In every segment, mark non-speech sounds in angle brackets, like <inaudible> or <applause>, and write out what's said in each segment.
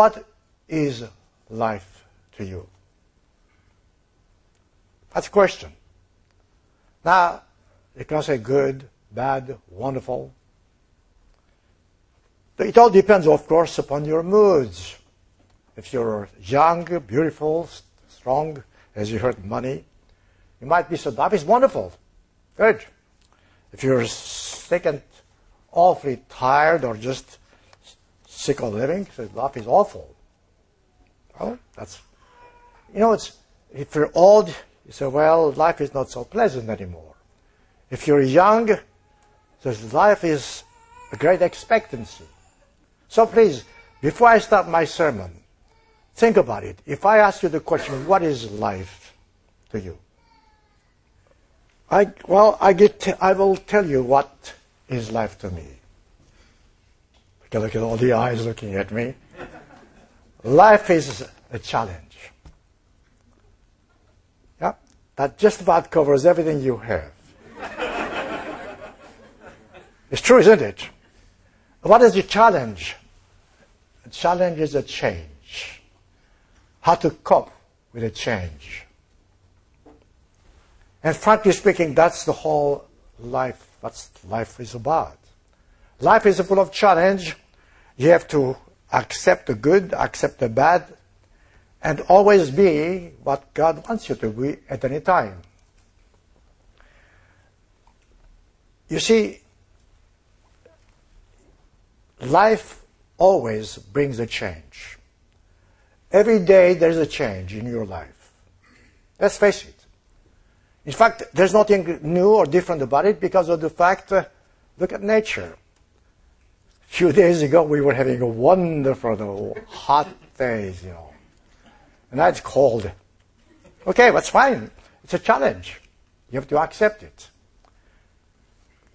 What is life to you? That's a question. Now, you can say good, bad, wonderful. It all depends, of course, upon your moods. If you're young, beautiful, strong, as you heard, money, you might be so, life is wonderful. Good. If you're sick and awfully tired or just sick of living, so life is awful. Well, that's, you know, it's, if you're old, you say, well, life is not so pleasant anymore. If you're young, so life is a great expectancy. So please, before I start my sermon, think about it. If I ask you the question, what is life to you? I, well, I, get, I will tell you what is life to me. Look look at all the eyes looking at me. Life is a challenge. Yeah, that just about covers everything you have. it's true, isn't it? What is the challenge? The challenge is a change. How to cope with a change. And frankly speaking, that's the whole life, that's life is about. Life is full of challenge. You have to accept the good, accept the bad, and always be what God wants you to be at any time. You see, life always brings a change. Every day there's a change in your life. Let's face it. In fact, there's nothing new or different about it because of the fact, uh, look at nature. Few days ago, we were having a wonderful hot days, you know. And now it's cold. Okay, that's fine. It's a challenge. You have to accept it.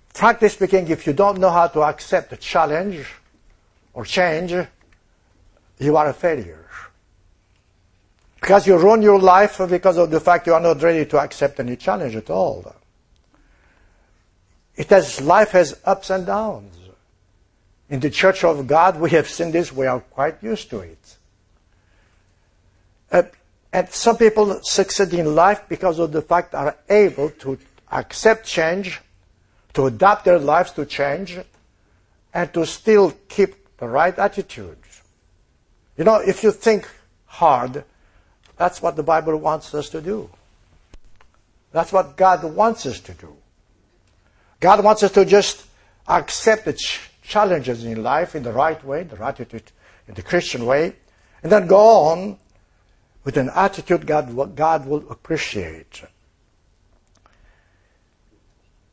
Frankly speaking, if you don't know how to accept a challenge or change, you are a failure. Because you ruin your life because of the fact you are not ready to accept any challenge at all. It has, life has ups and downs. In the church of God, we have seen this, we are quite used to it. Uh, and some people succeed in life because of the fact they are able to accept change, to adapt their lives to change, and to still keep the right attitude. You know, if you think hard, that's what the Bible wants us to do. That's what God wants us to do. God wants us to just accept the challenges in life in the right way, the right attitude, in the Christian way, and then go on with an attitude God, God will appreciate.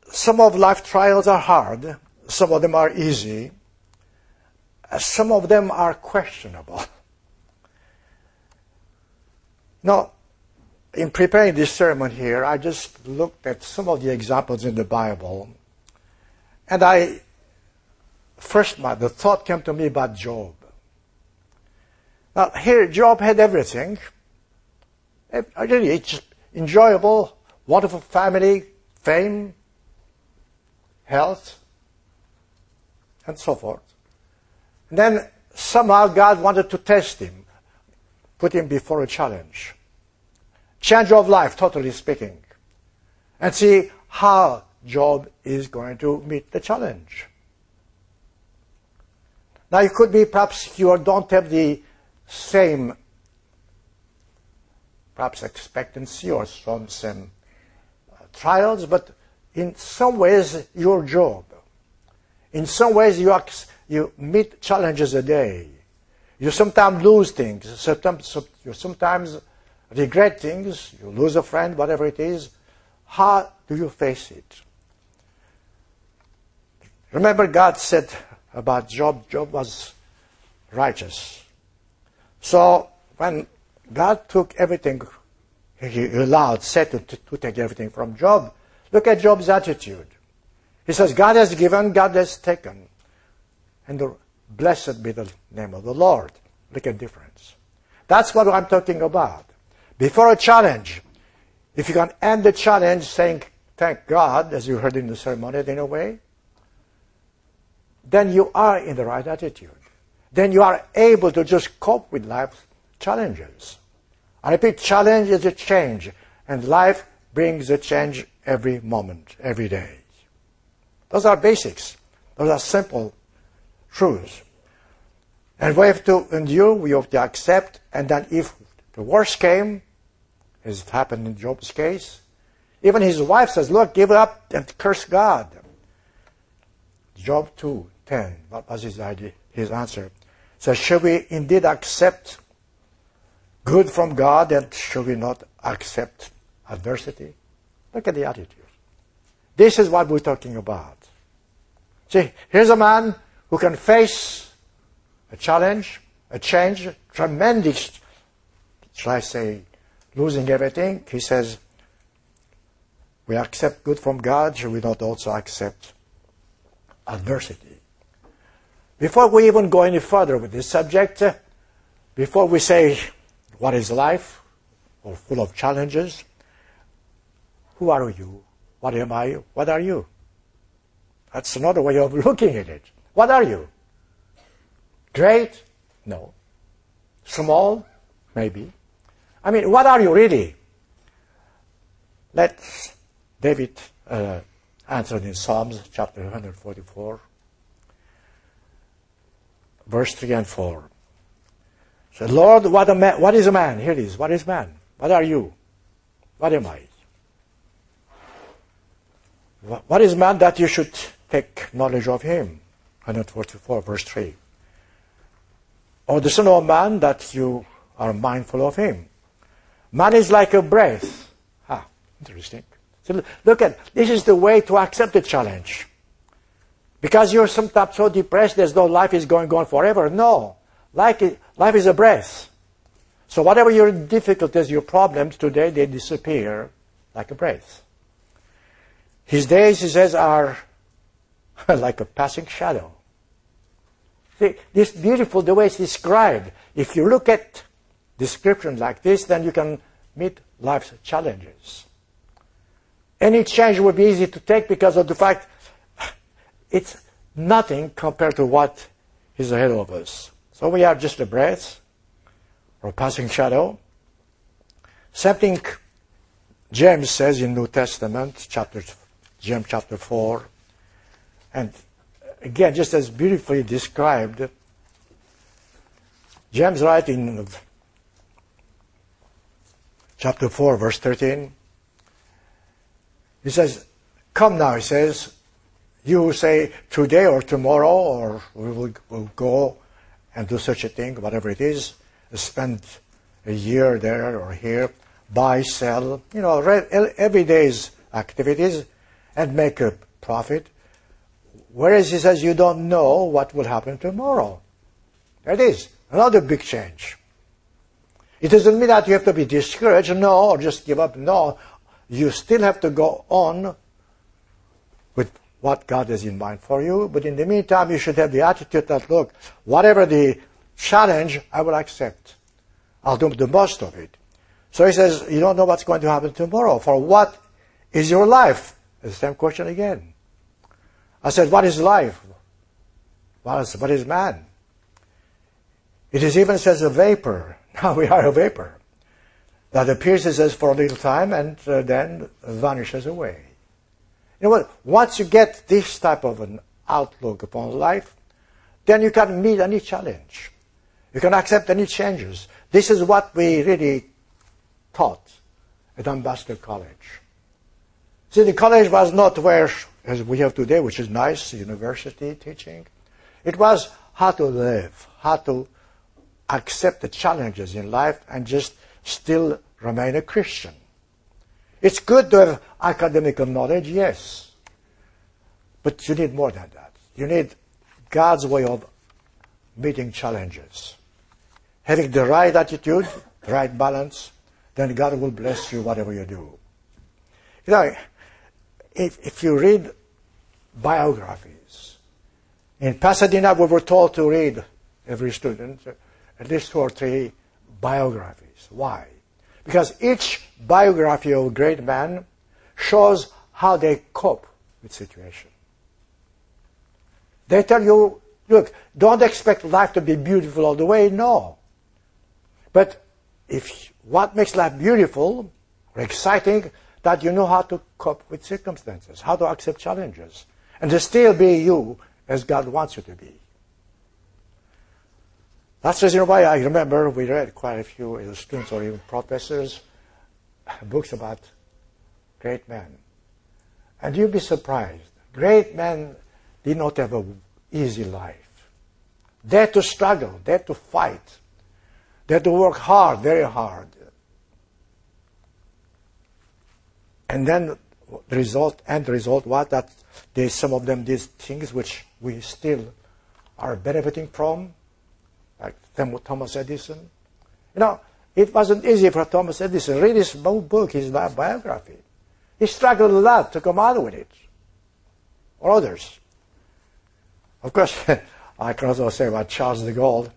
Some of life trials are hard. Some of them are easy. Some of them are questionable. Now, in preparing this sermon here, I just looked at some of the examples in the Bible, and I first the thought came to me about Job. Now here, Job had everything. Really, it's enjoyable, wonderful family, fame, health, and so forth. And then somehow God wanted to test him put him before a challenge. Change of life, totally speaking. And see how Job is going to meet the challenge. Now it could be perhaps you don't have the same perhaps expectancy or some same uh, trials, but in some ways you're Job. In some ways you, you meet challenges a day. You sometimes lose things. Sometimes, you sometimes regret things. You lose a friend, whatever it is. How do you face it? Remember, God said about Job, Job was righteous. So when God took everything, he allowed Satan to, to take everything from Job. Look at Job's attitude. He says, God has given, God has taken. And the Blessed be the name of the Lord. Look at difference. That's what I'm talking about. Before a challenge, if you can end the challenge saying, thank God, as you heard in the sermon in a way, then you are in the right attitude. then you are able to just cope with life's challenges. I repeat, challenge is a change, and life brings a change every moment, every day. Those are basics. Those are simple truths. And we have to endure, we have to accept, and then if the worst came, as it happened in Job's case, even his wife says, look, give up and curse God. Job 2, 10, what was his idea, his answer? So should we indeed accept good from God and should we not accept adversity? Look at the attitude. This is what we're talking about. See, here's a man who can face a challenge, a change, tremendous, shall I say, losing everything. He says, we accept good from God, should we not also accept adversity? Before we even go any further with this subject, uh, before we say what is life, or full of challenges, who are you? What am I? What are you? That's another way of <laughs> looking at it. What are you? Great? No. Small? Maybe. I mean, what are you really? Let's David uh, answered in Psalms chapter 144, verse 3 and 4. Said, Lord, what, a man, what is a man? Here it is. What is man? What are you? What am I? What is man that you should take knowledge of him? 144, verse 3. Or the Son of Man that you are mindful of him. Man is like a breath. Ah, interesting. So look at, this is the way to accept the challenge. Because you're sometimes so depressed as though life is going on forever. No. Life is, life is a breath. So whatever your difficulties, your problems today, they disappear like a breath. His days, he says, are <laughs> like a passing shadow. See, this beautiful, the way it's described. If you look at descriptions like this, then you can meet life's challenges. Any change would be easy to take because of the fact it's nothing compared to what is ahead of us. So we are just a breath or a passing shadow. Something James says in New Testament, chapter James chapter four, and again, just as beautifully described, James writes in chapter 4, verse 13, he says, Come now, he says, you say today or tomorrow, or we will we'll go and do such a thing, whatever it is, spend a year there or here, buy, sell, you know, every day's activities and make a profit. Whereas he says you don't know what will happen tomorrow. That is another big change. It doesn't mean that you have to be discouraged, no, or just give up, no you still have to go on with what God has in mind for you. But in the meantime, you should have the attitude that, look, whatever the challenge, I will accept. I'll do the most of it. So he says, you don't know what's going to happen tomorrow. For what is your life? the same question again. I said, what is life? What is, what is man? It is even says a vapor. <laughs> Now we are a vapor that appears as for a little time and uh, then vanishes away. You know what? Once you get this type of an outlook upon life, then you can meet any challenge. You can accept any changes. This is what we really taught at Ambassador College. See, the college was not where, as we have today, which is nice, university teaching. It was how to live, how to accept the challenges in life and just still remain a Christian. It's good to have academic knowledge, yes. But you need more than that. You need God's way of meeting challenges. Having the right attitude, the right balance, then God will bless you whatever you do. You know, if, if you read biographies, in Pasadena we were told to read, every student, at least two or three biographies. Why? Because each biography of a great man shows how they cope with situation. They tell you Look, don't expect life to be beautiful all the way, no. But if what makes life beautiful or exciting, that you know how to cope with circumstances, how to accept challenges, and to still be you as God wants you to be. That's the reason why I remember we read quite a few students or even professors uh, books about great men. And you'll be surprised. Great men did not have an easy life. They had to struggle, they had to fight, they had to work hard, very hard. And then the result, and the result was that they, some of them did things which we still are benefiting from, like Thomas Edison. You know, it wasn't easy for Thomas Edison. Read his book, his biography. He struggled a lot to come out with it, or others. Of course, I can also say about Charles de Gaulle.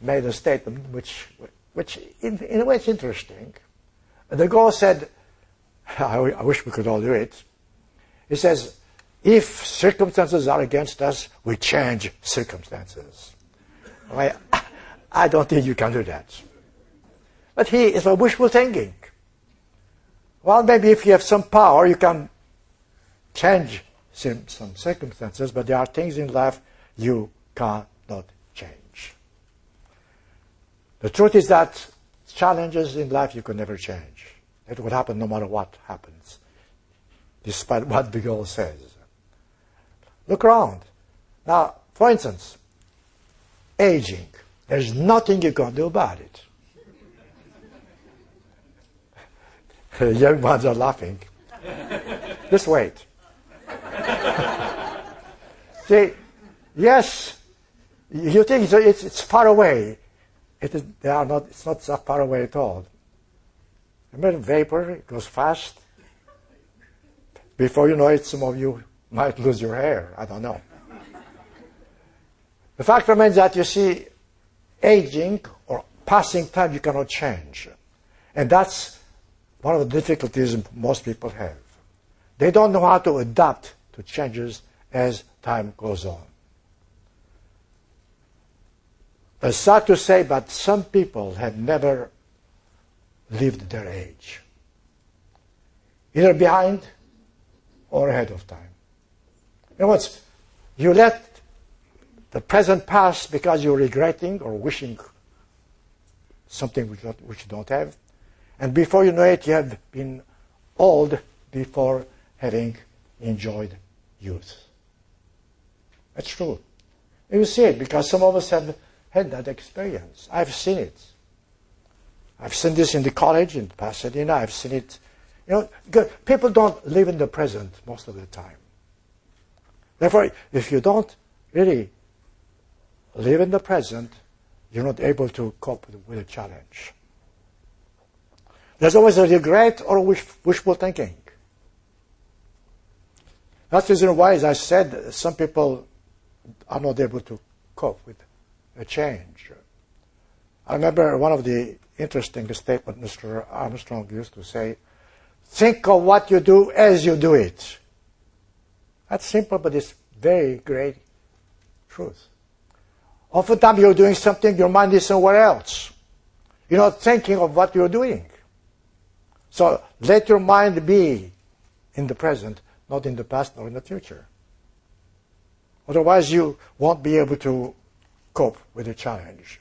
Made a statement which, which in, in a way is interesting. De Gaulle said, <laughs> I, I wish we could all do it. He says, if circumstances are against us, we change circumstances. I, I don't think you can do that. But he is a wishful thinking. Well, maybe if you have some power, you can change some, some circumstances, but there are things in life you cannot change. The truth is that challenges in life you can never change. It will happen no matter what happens, despite what de Gaulle says. Look around. Now, for instance, aging. There's nothing you can do about it. the <laughs> Young ones are laughing. Just wait. <laughs> See, yes, you think it's, it's far away. It is, they are not, it's not so far away at all. Remember vapor, it goes fast. Before you know it, some of you might lose your hair. I don't know. The fact remains that you see, aging or passing time you cannot change. And that's one of the difficulties most people have. They don't know how to adapt to changes as time goes on. It's sad to say, but some people have never lived their age. Either behind or ahead of time. In other you let the present pass because you're regretting or wishing something which, not, which you don't have. And before you know it, you have been old before having enjoyed youth. That's true. You see it because some of us have had that experience. I've seen it. I've seen this in the college in Pasadena. I've seen it. You know, people don't live in the present most of the time. Therefore, if you don't really live in the present, you're not able to cope with a challenge. There's always a regret or wish, wishful thinking. That's the reason why, as I said, some people are not able to cope with a change. I remember one of the interesting statements Mr. Armstrong used to say, think of what you do as you do it. That's simple, but it's very great truth. Oftentimes you're doing something, your mind is somewhere else. You're not thinking of what you're doing. So let your mind be in the present, not in the past nor in the future. Otherwise, you won't be able to cope with the challenge.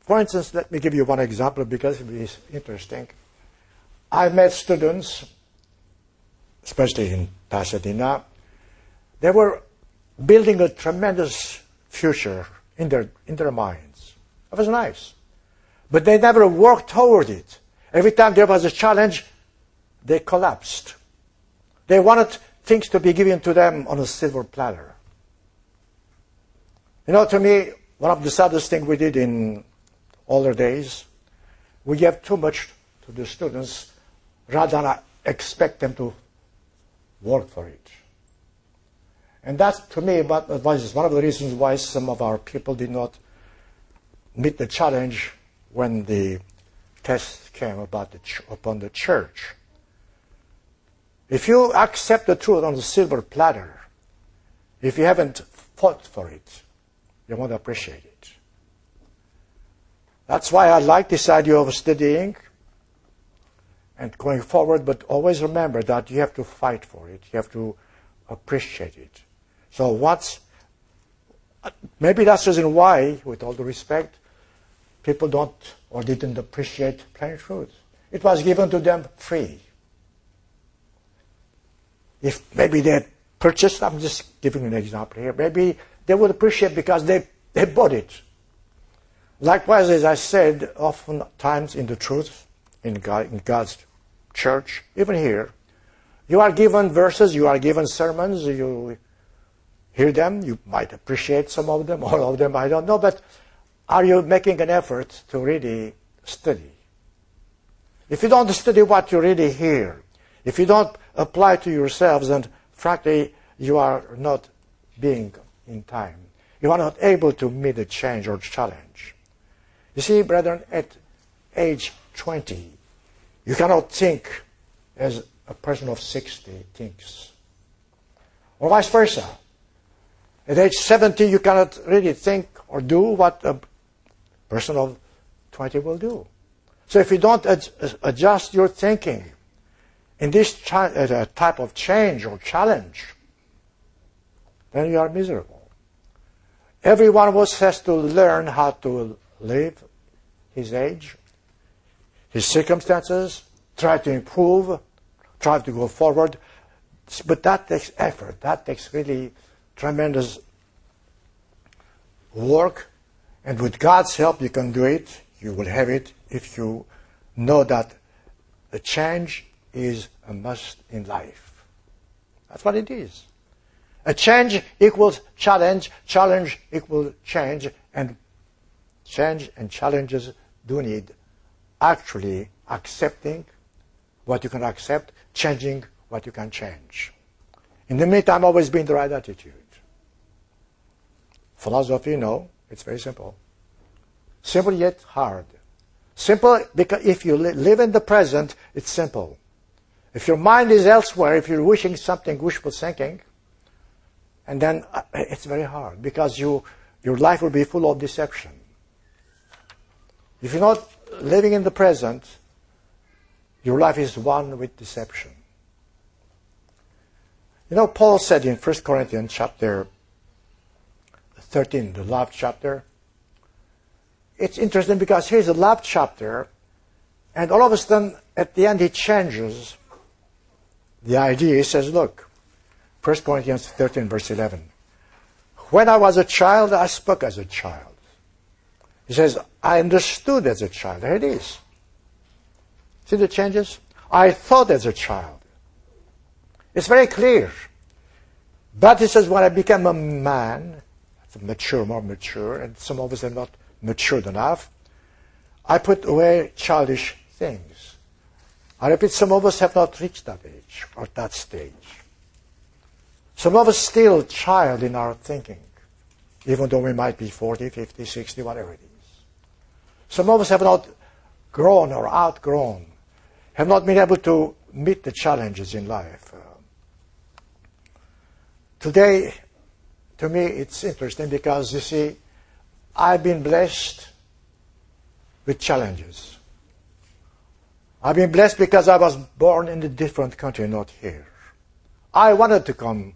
For instance, let me give you one example because it is interesting. I met students, especially in Pasadena, they were building a tremendous future in their, in their minds. It was nice. But they never worked toward it. Every time there was a challenge, they collapsed. They wanted things to be given to them on a silver platter. You know, to me, one of the saddest things we did in older days, we gave too much to the students rather than expect them to work for it. And that, to me, was one of the reasons why some of our people did not meet the challenge when the test came about the ch- upon the church. If you accept the truth on the silver platter, If you haven't fought for it, you won't appreciate it. That's why I like this idea of studying and going forward, but always remember that you have to fight for it. You have to appreciate it. So what's maybe that's the reason why, with all the respect, people don't or didn't appreciate plain truth. It was given to them free. If maybe they had purchased, I'm just giving an example here, maybe they would appreciate because they, they bought it. Likewise, as I said, oftentimes in the truth, in, God, in God's church, even here, you are given verses, you are given sermons, you hear them, you might appreciate some of them, all of them, I don't know, but are you making an effort to really study? If you don't study what you really hear, if you don't apply to yourselves, then frankly, you are not being in time. You are not able to meet the change or challenge. You see, brethren, at age 20, you cannot think as a person of 60 thinks. Or vice versa. At age 70, you cannot really think or do what a person of 20 will do. So if you don't ad- adjust your thinking in this uh, type of change or challenge, then you are miserable. Every one of has to learn how to live his age, his circumstances, try to improve, try to go forward. But that takes effort. That takes really tremendous work. And with God's help, you can do it. You will have it if you know that the change is a must in life. That's what it is. A change equals challenge, challenge equals change, and change and challenges do need actually accepting what you can accept, changing what you can change. In the meantime, always be in the right attitude. Philosophy, no, it's very simple. Simple yet hard. Simple because if you live in the present, it's simple. If your mind is elsewhere, if you're wishing something, wishful thinking, and then uh, it's very hard because you, your life will be full of deception. If you're not living in the present, your life is one with deception. You know, Paul said in 1 Corinthians chapter 13, the love chapter, it's interesting because here's a love chapter, and all of a sudden, at the end, he changes the idea. He says, look, 1 Corinthians 13, verse 11. When I was a child, I spoke as a child. He says, I understood as a child. There it is. See the changes? I thought as a child. It's very clear. But he says, when I became a man, mature, more mature, and some of us are not matured enough, I put away childish things. I repeat, some of us have not reached that age or that stage. Some of us still child in our thinking, even though we might be 40, 50, 60, whatever it is. Some of us have not grown or outgrown, have not been able to meet the challenges in life. Today, to me, it's interesting because you see, I've been blessed with challenges. I've been blessed because I was born in a different country, not here. I wanted to come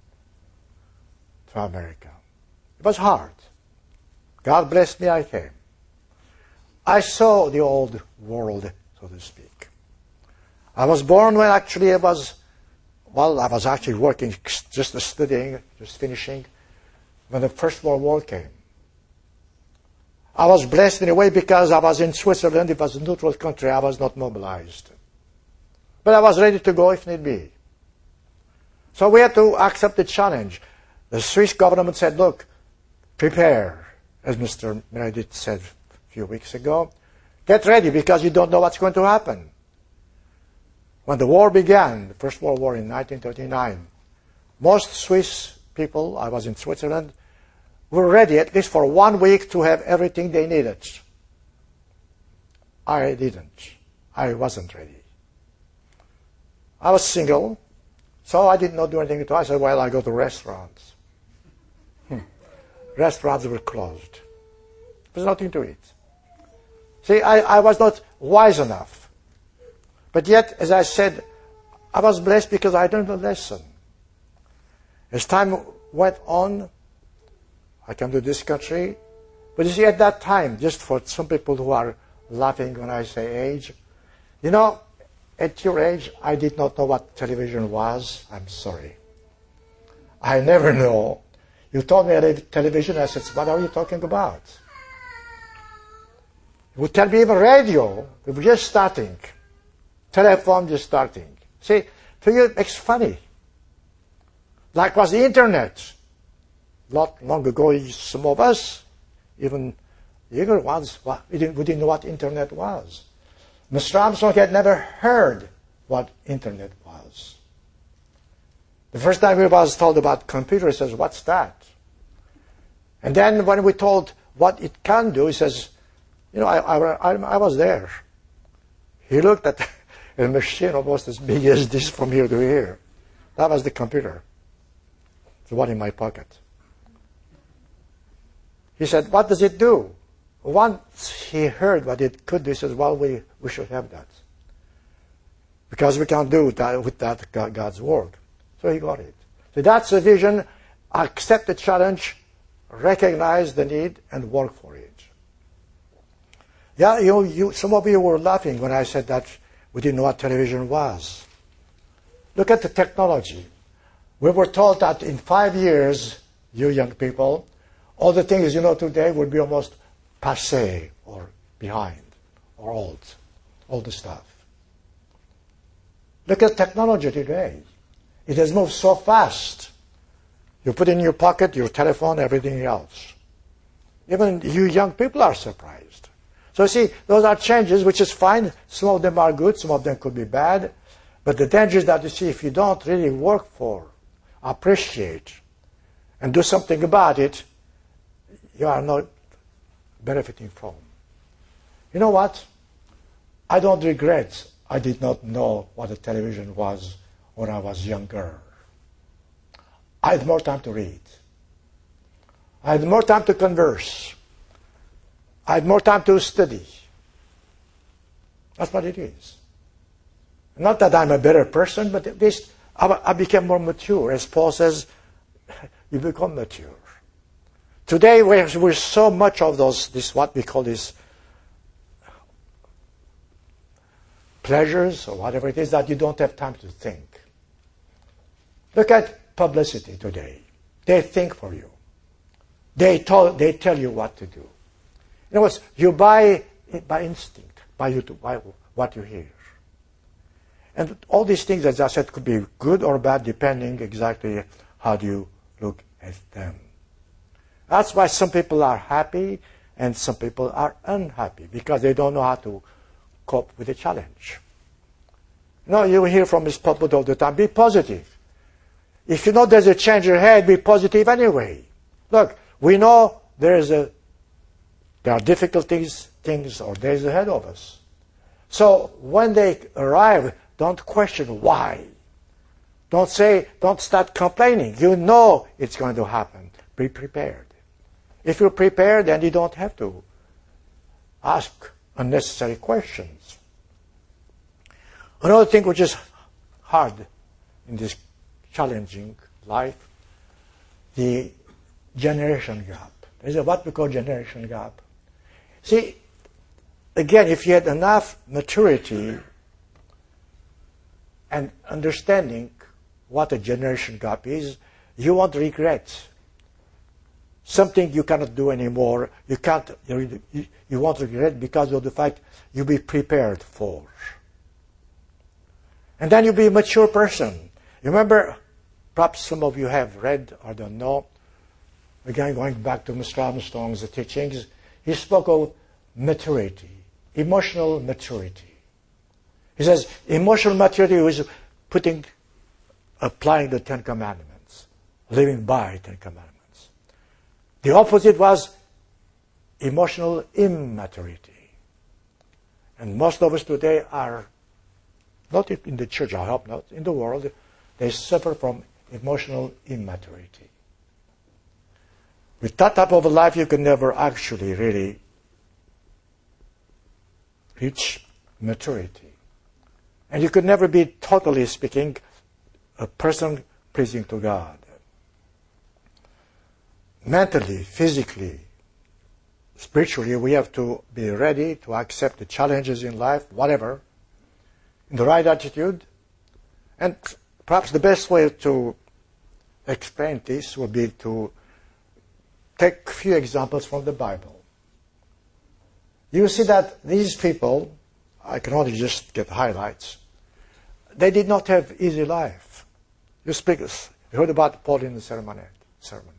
to America. It was hard. God blessed me, I came. I saw the old world, so to speak. I was born when actually I was, well, I was actually working, just studying, just finishing, when the First World War came. I was blessed in a way because I was in Switzerland, it was a neutral country, I was not mobilized. But I was ready to go if need be. So we had to accept the challenge. The Swiss government said, look, prepare, as Mr. Meredith said a few weeks ago. Get ready because you don't know what's going to happen. When the war began, the First World War in 1939, most Swiss people, I was in Switzerland, were ready at least for one week to have everything they needed. I didn't. I wasn't ready. I was single, so I did not do anything. I said, well, I go to restaurants. Hmm. restaurants were closed. There's nothing to eat. See, I, I was not wise enough. But yet, as I said, I was blessed because I learned a lesson. As time went on, I came to this country. But you see, at that time, just for some people who are laughing when I say age, you know, at your age, I did not know what television was. I'm sorry. I never know. You told me at television, I said, what are you talking about? You would tell me even radio. We were just starting. Telephone just starting. See, for you, it's funny. Like was the internet. Not long ago, some of us, even younger ones, we didn't, we didn't know what internet was. Mr. Armstrong had never heard what internet was. The first time he was told about computer, he says, what's that? And then when we told what it can do, he says, you know, I, I, I was there. He looked at <laughs> a machine almost as big <laughs> as this from here to here. That was the computer. The one in my pocket. He said, what does it do? Once he heard what it could do, he says, well, we, we should have that. Because we can't do that with that God's word. So he got it. So that's the vision. Accept the challenge, recognize the need, and work for it. Yeah, you, you, some of you were laughing when I said that we didn't know what television was. Look at the technology. We were told that in five years, you young people, all the things you know today would be almost passe or behind or old, the stuff. Look at technology today. It has moved so fast. You put in your pocket your telephone, everything else. Even you young people are surprised. So see, those are changes, which is fine. Some of them are good, some of them could be bad. But the danger is that you see, if you don't really work for, appreciate, and do something about it, you are not benefiting from. You know what? I don't regret I did not know what a television was when I was younger. I had more time to read. I had more time to converse. I had more time to study. That's what it is. Not that I'm a better person, but at least I became more mature. As Paul says, <laughs> you become mature. Today we're, we're so much of those, this what we call this pleasures or whatever it is that you don't have time to think. Look at publicity today. They think for you. They tell, they tell you what to do. In other words, you buy by instinct, by, you by what you hear. And all these things, as I said, could be good or bad depending exactly how do you look at them. That's why some people are happy and some people are unhappy because they don't know how to cope with the challenge. No, you hear from this pulpit all the time, be positive. If you know there's a change ahead, be positive anyway. Look, we know there is a there are difficult things, things or days ahead of us. So when they arrive, don't question why. Don't say, don't start complaining. You know it's going to happen. Be prepared. If you're prepared, then you don't have to ask unnecessary questions. Another thing which is hard in this challenging life, the generation gap. There's a what we call generation gap. See, again, if you had enough maturity and understanding what a generation gap is, you won't regret something you cannot do anymore. You can't, you, you won't regret because of the fact you'll be prepared for. And then you'll be a mature person. You remember, perhaps some of you have read or don't know, again going back to Mr. Armstrong's teachings, he spoke of maturity, emotional maturity. He says emotional maturity is putting, applying the Ten Commandments, living by Ten Commandments. The opposite was emotional immaturity. And most of us today are, not in the church, I hope not, in the world, they suffer from emotional immaturity. With that type of a life, you can never actually really reach maturity. And you could never be, totally speaking, a person pleasing to God. Mentally, physically, spiritually, we have to be ready to accept the challenges in life, whatever, in the right attitude. And perhaps the best way to explain this would be to take a few examples from the Bible. You see that these people, I can only just get highlights, they did not have easy life. You speak, you heard about Paul in the sermonette, sermon,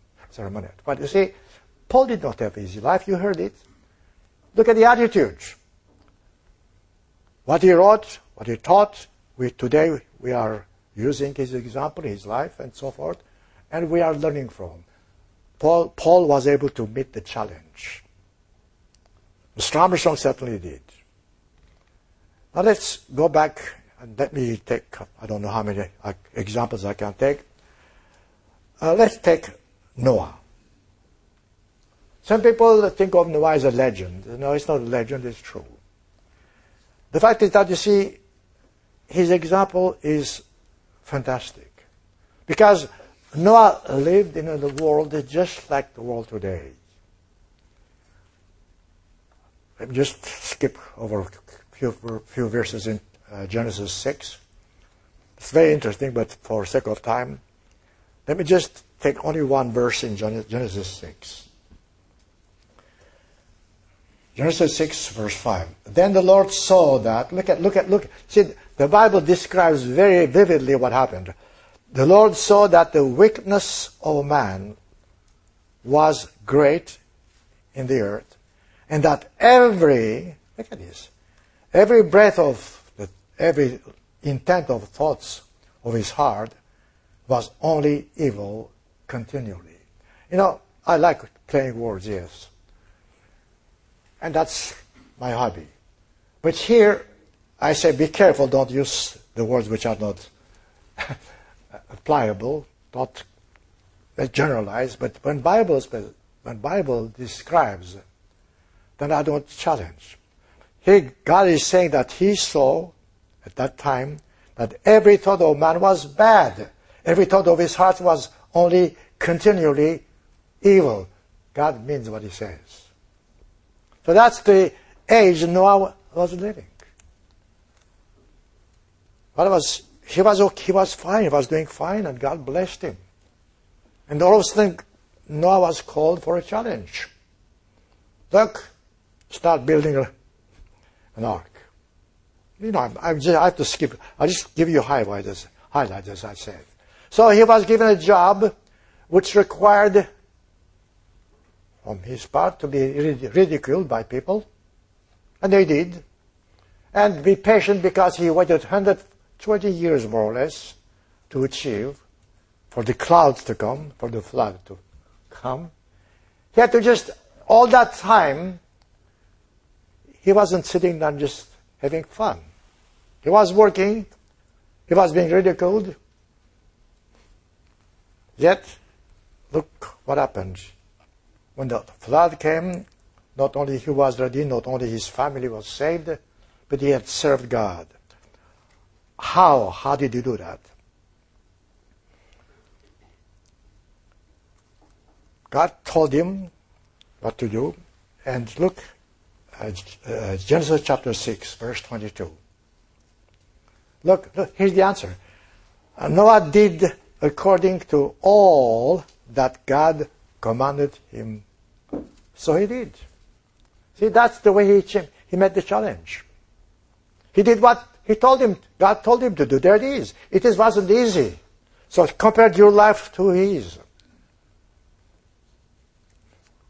But you see, Paul did not have easy life. You heard it. Look at the attitudes. What he wrote, what he taught, we, today we are using his example, his life, and so forth, and we are learning from. Paul, Paul was able to meet the challenge. Mr. Armstrong certainly did. Now let's go back and let me take, I don't know how many uh, examples I can take. Uh, let's take Noah. Some people think of Noah as a legend. No, it's not a legend, it's true. The fact is that you see, his example is fantastic. Because Noah lived in a world just like the world today. Just skip over a few, few verses in uh, Genesis 6. It's very interesting, but for sake of time, let me just take only one verse in Genesis 6. Genesis 6, verse 5. Then the Lord saw that. Look at, look at, look. See, the Bible describes very vividly what happened. The Lord saw that the wickedness of man was great in the earth, and that every, look at this, every breath of, the, every intent of thoughts of his heart was only evil continually. You know, I like playing words, yes. And that's my hobby. But here, I say be careful, don't use the words which are not <laughs> pliable, not generalized, but when Bible, when Bible describes, then I don't challenge. Here, God is saying that He saw at that time that every thought of man was bad. Every thought of his heart was only continually evil. God means what He says. So that's the age Noah was living. But was he was okay, he was fine, he was doing fine, and God blessed him. And all of a sudden, Noah was called for a challenge. Look, start building a, an ark. You know, I'm, I'm just, I have to skip. I'll just give you highlights, highlights as I said. So he was given a job which required, on his part, to be ridiculed by people. And they did. And be patient because he waited 120 years more or less to achieve for the clouds to come, for the flood to come. He had to just, all that time, he wasn't sitting down just having fun. He was working, he was being ridiculed. Yet, look what happened. When the flood came, not only he was ready, not only his family was saved, but he had served God. How? How did he do that? God told him what to do. And look, uh, uh, Genesis chapter 6, verse 22. Look, look here's the answer. Noah did according to all that God commanded him. So he did. See, that's the way he, he met the challenge. He did what he told him, God told him to do. There it is. It is, wasn't easy. So compared your life to his.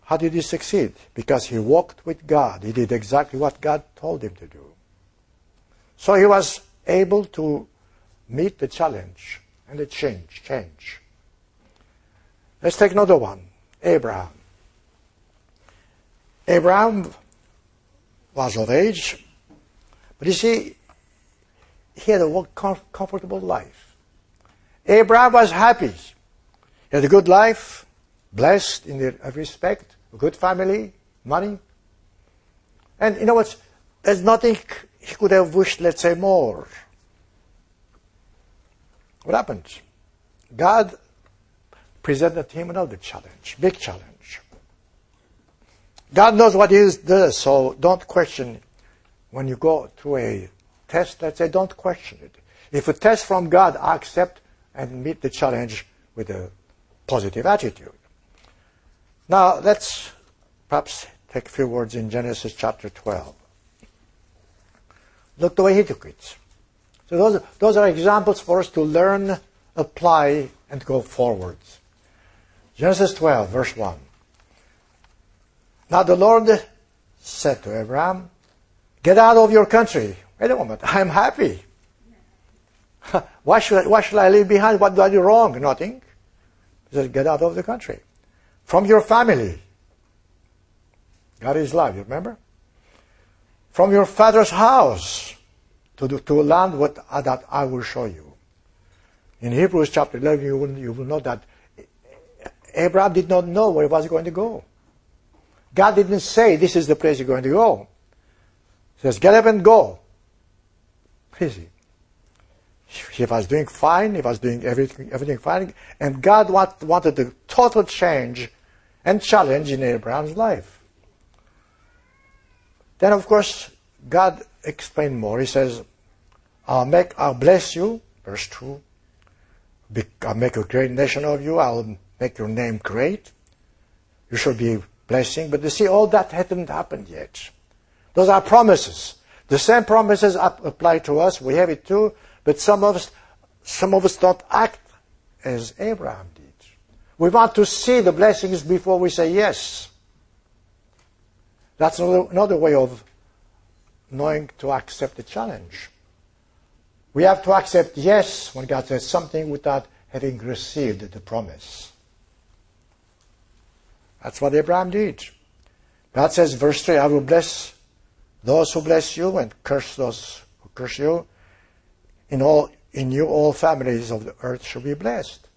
How did he succeed? Because he walked with God. He did exactly what God told him to do. So he was able to meet the challenge and the change, change. Let's take another one. Abraham. Abraham was of age, but you see, he had a comfortable life. Abraham was happy. He had a good life. blessed in every respect, a good family, money. And you know what? There's nothing he could have wished, let's say, more. What happened? God presented him another challenge, big challenge. God knows what is does, so don't question when you go through a test, let's say, don't question it. If a test from God, I accept and meet the challenge with a positive attitude. Now, let's perhaps take a few words in Genesis chapter 12. Look the way he took it. So those, those are examples for us to learn, apply, and go forwards. Genesis 12, verse 1. Now the Lord said to Abraham, Get out of your country. Wait a moment, <laughs> I'm happy. why, should I, why should I leave behind? What do I do wrong? Nothing. He said, Get out of the country. From your family. God is love, you remember? From your father's house to, the, to land what, uh, that I will show you. In Hebrews chapter 11, you will, you will know that Abraham did not know where he was going to go. God didn't say, this is the place you're going to go. He says, get up and go. <laughs> Easy. He was doing fine. He was doing everything, everything fine. And God want, wanted a total change and challenge in Abraham's life. Then, of course, God explained more. He says, I'll make, I'll bless you, verse 2. I'll make a great nation of you. I'll make your name great. You shall be a blessing. But you see, all that hadn't happened yet. Those are promises. The same promises apply to us. We have it too. But some of us, some of us don't act as Abraham did. We want to see the blessings before we say yes. That's another way of knowing to accept the challenge. We have to accept yes when God says something without having received the promise. That's what Abraham did. God says, verse 3, I will bless those who bless you and curse those who curse you. In, all, in you, all families of the earth shall be blessed.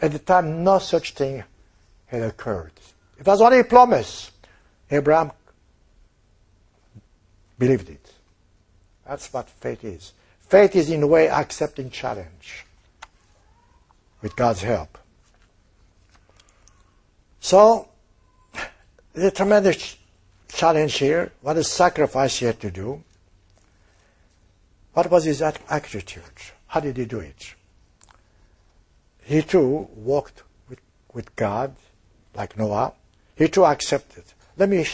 At the time, no such thing had occurred. It was only a promise. Abraham believed it. That's what faith is. Faith is, in a way, accepting challenge with God's help. So, the tremendous challenge here. What is sacrifice he had to do? What was his attitude? How did he do it? He too walked with, with God like Noah. He too accepted. Let me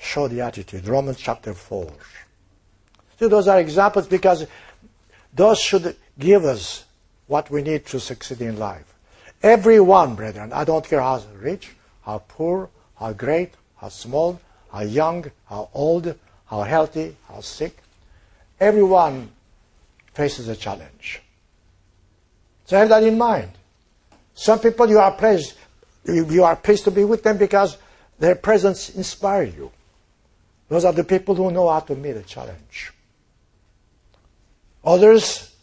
show the attitude. Romans chapter 4. See, those are examples because those should give us what we need to succeed in life. Everyone, brethren, I don't care how rich, how poor, how great, how small, how young, how old, how healthy, how sick, everyone faces a challenge. So have that in mind. Some people you are pleased, you are pleased to be with them because their presence inspires you. Those are the people who know how to meet a challenge. Others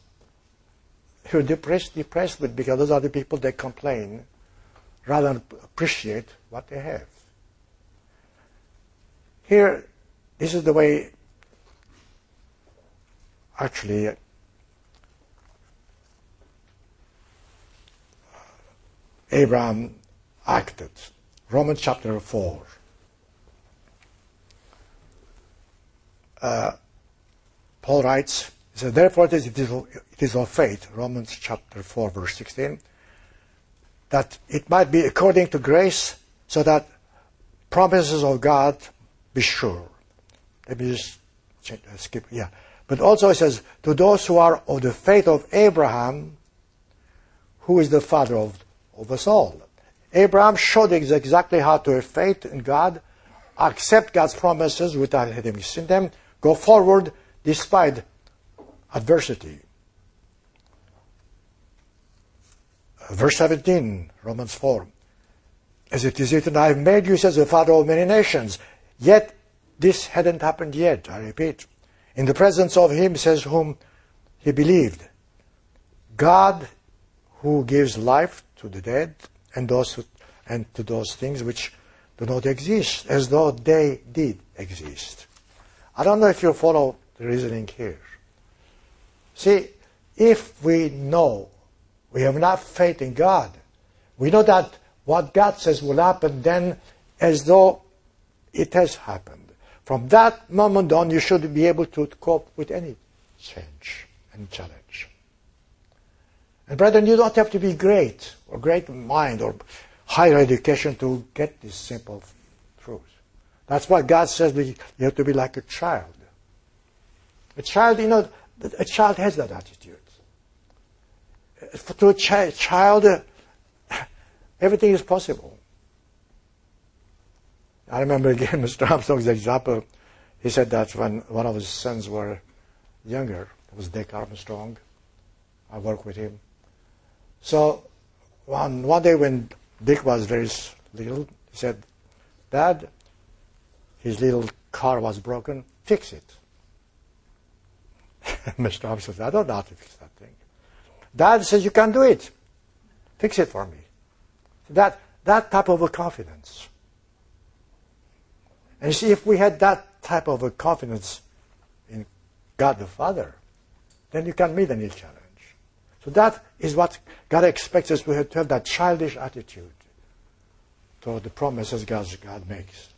who are depressed, depressed with because those are the people that complain rather than appreciate what they have. Here, this is the way actually uh, Abraham acted. Romans chapter 4. Paul writes, says, Therefore it is, it is of faith, Romans chapter 4, verse 16, that it might be according to grace, so that promises of God be sure. Let me just uh, skip, yeah. But also it says, to those who are of the faith of Abraham, who is the father of, of us all. Abraham showed exactly how to have faith in God, accept God's promises without having seen them, go forward despite adversity. Verse 17, Romans 4. As it is written, I have made you, says the father of many nations. Yet this hadn't happened yet, I repeat. In the presence of him, says whom he believed. God who gives life to the dead and those who, and to those things which do not exist, as though they did exist. I don't know if you follow the reasoning here. See, if we know we have enough faith in God, we know that what God says will happen then as though it has happened. From that moment on, you should be able to cope with any change and challenge. And brethren, you don't have to be great or great in mind or higher education to get this simple. That's why God says you have to be like a child. A child, you know, a child has that attitude. To a chi- child, uh, everything is possible. I remember again <laughs> Mr. Armstrong's example. He said that when one of his sons were younger, it was Dick Armstrong. I worked with him. So one, one day when Dick was very little, he said, Dad, his little car was broken, fix it. <laughs> Mr. Armstrong said, I don't know how to fix that thing. Dad says, you can do it. Fix it for me. That, that type of a confidence. And you see, if we had that type of a confidence in God the Father, then you can meet any challenge. So that is what God expects us to have, to have that childish attitude toward the promises God, God makes.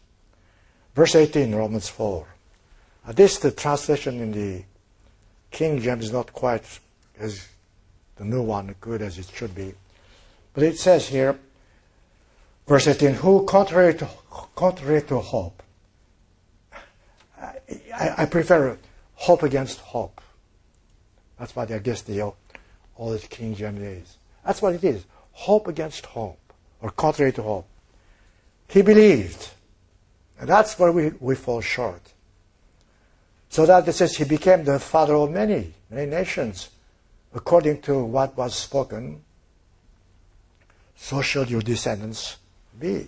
Verse 18, Romans 4. Uh, this, the translation in the King James is not quite as the new one good as it should be. But it says here, verse 18, who contrary to, contrary to hope, I, I prefer hope against hope. That's what I guess the old King James is. That's what it is. Hope against hope, or contrary to hope. He believed. And that's where we, we fall short. So that it says he became the father of many, many nations, according to what was spoken. So shall your descendants be.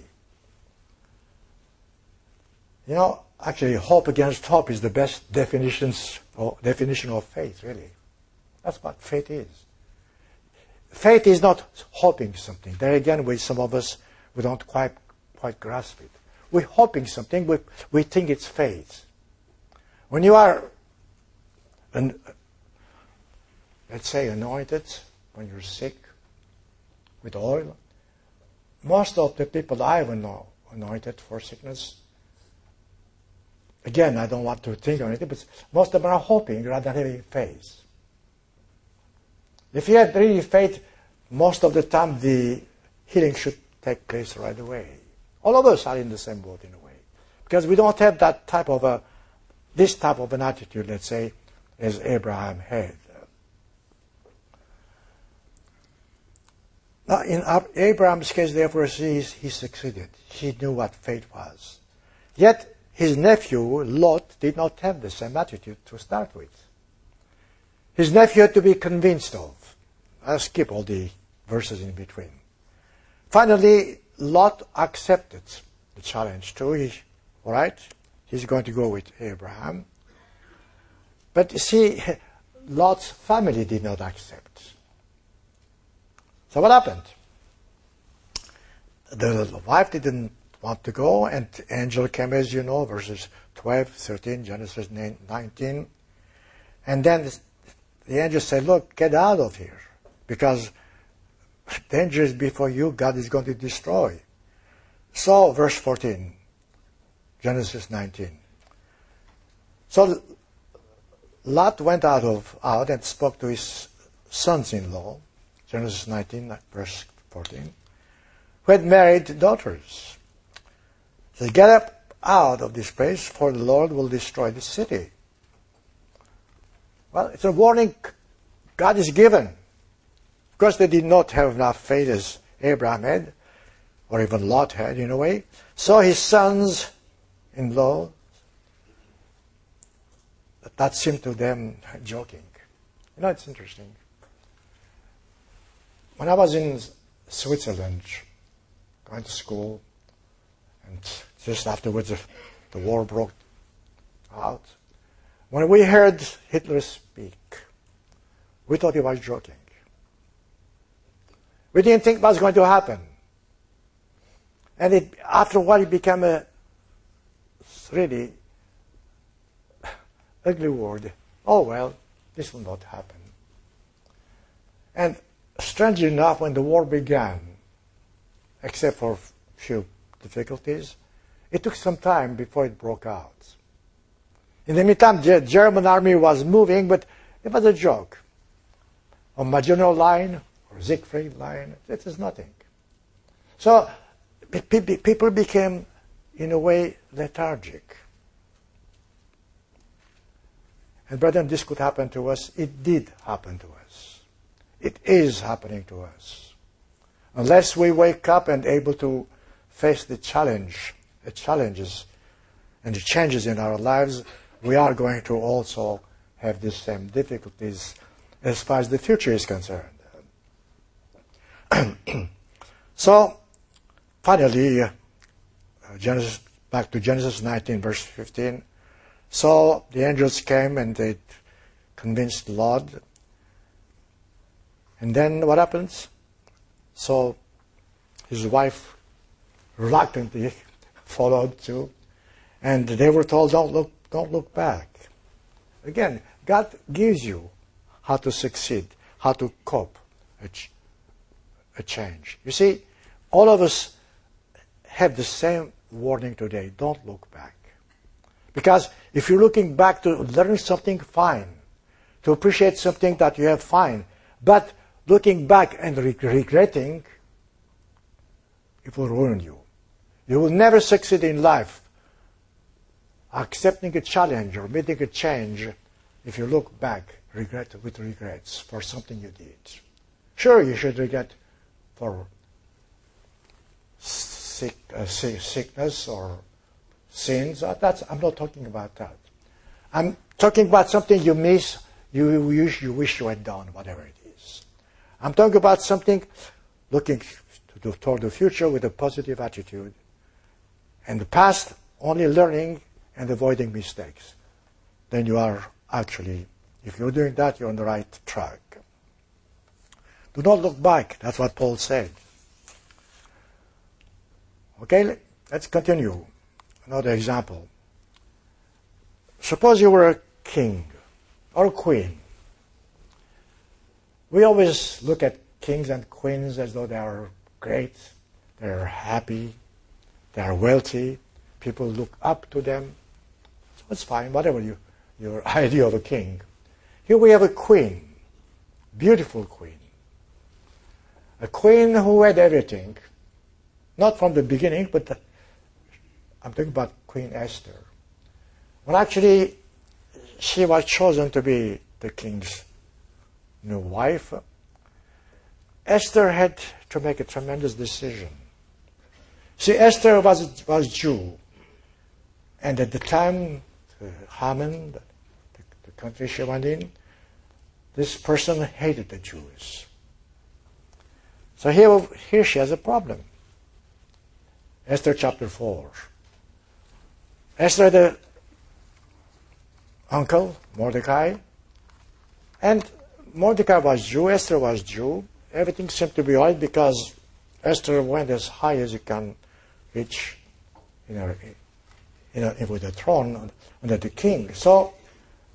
You know, actually, hope against hope is the best definitions or definition of faith, really. That's what faith is. Faith is not hoping something. There again, with some of us, we don't quite quite grasp it. We're hoping something. We we think it's faith. When you are, an, let's say, anointed, when you're sick with oil, most of the people I ever know anointed for sickness Again, I don't want to think on it, but most of them are hoping rather than having faith. If you had really faith, most of the time the healing should take place right away. All of us are in the same boat in a way. Because we don't have that type of a, this type of an attitude, let's say, as Abraham had. Now, in Abraham's case, therefore, he, he succeeded. He knew what faith was. Yet, his nephew, Lot, did not have the same attitude to start with. His nephew had to be convinced of. I'll skip all the verses in between. Finally, Lot accepted the challenge too. He, all right, he's going to go with Abraham. But you see, <laughs> Lot's family did not accept. So what happened? The wife didn't want to go, and angel came, as you know, verses 12, 13, Genesis 19. And then the angel said, Look, get out of here, because <laughs> danger is before you, God is going to destroy. So, verse 14, Genesis 19. So Lot went out of out and spoke to his sons-in-law, Genesis 19, verse 14, who had married daughters. So get up out of this place, for the Lord will destroy the city. Well, it's a warning God is given. Of course, they did not have enough faith as Abraham had, or even Lot had in a way. So his sons in law, that seemed to them joking. You know, it's interesting. When I was in Switzerland, going to school, and just afterwards the war broke out. When we heard Hitler speak, we thought he was joking. We didn't think it was going to happen. And it, after a while, it became a really ugly word. Oh, well, this will not happen. And strangely enough, when the war began, except for a few difficulties, it took some time before it broke out. In the meantime, the German army was moving, but it was a joke. On Maginot Line or Siegfried Line, it is nothing. So people became, in a way, lethargic. And brethren, this could happen to us. It did happen to us. It is happening to us. Unless we wake up and able to face the challenge, the challenges and the changes in our lives, we are going to also have the same difficulties as far as the future is concerned. <clears throat> so, finally, uh, Genesis, back to Genesis 19, verse 15. So the angels came and they convinced Lot. And then what happens? So his wife reluctantly <laughs> followed too. And they were told, don't look, don't look back. Again, God gives you how to succeed, how to cope, a change. You see, all of us have the same warning today. Don't look back. Because if you're looking back to learn something, fine. To appreciate something that you have, fine. But looking back and re- regretting, it will ruin you. You will never succeed in life accepting a challenge or meeting a change if you look back regret with regrets for something you did. Sure, you should regret for sick, uh, sickness or sins. Uh, that's, I'm not talking about that. I'm talking about something you miss, you wish you, wish you had done, whatever it is. I'm talking about something looking to, toward the future with a positive attitude. And the past, only learning and avoiding mistakes, then you are actually, if you're doing that, you're on the right track. Do not look back. That's what Paul said. Okay, let's continue. Another example. Suppose you were a king or a queen. We always look at kings and queens as though they are great, they're happy, they are wealthy, people look up to them. That's fine, whatever you, your <laughs> idea of a king. Here we have a queen, beautiful queen. A queen who had everything, not from the beginning, but the, I'm talking about Queen Esther. Well, actually, she was chosen to be the king's new wife. Esther had to make a tremendous decision. See, Esther was, was Jew. And at the time, uh, Haman, the, the country she went in, this person hated the Jews. So here, here she has a problem. Esther chapter 4. Esther the uncle, Mordecai, and Mordecai was Jew, Esther was Jew. Everything seemed to be all right because Esther went as high as you can reach you know, know, with the throne under the king. So,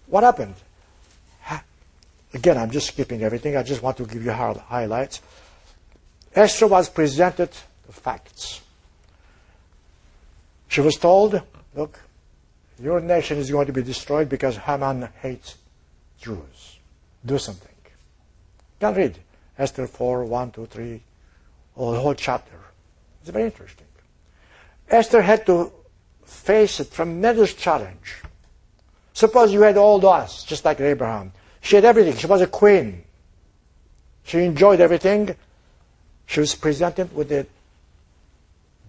what happened? Again, I'm just skipping everything. I just want to give you highlights. Esther was presented the facts. She was told, look, your nation is going to be destroyed because Haman hates Jews. Do something. You can read Esther 4, 1, 2, 3, or the whole chapter. It's very interesting. Esther had to face a tremendous challenge. Suppose you had all those, just like Abraham. She had everything. She was a queen. She enjoyed everything. She was presented with a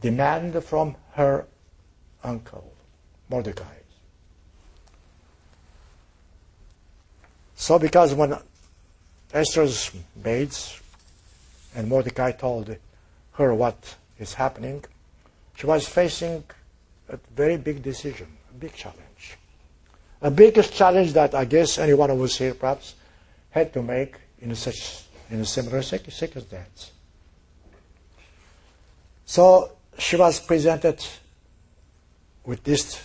demand from her uncle, Mordecai. So, because when Esther's maids and Mordecai told her what is happening, she was facing a very big decision, a big challenge. A biggest challenge that I guess any one of us here perhaps had to make in such in a similar circumstance. So she was presented with this.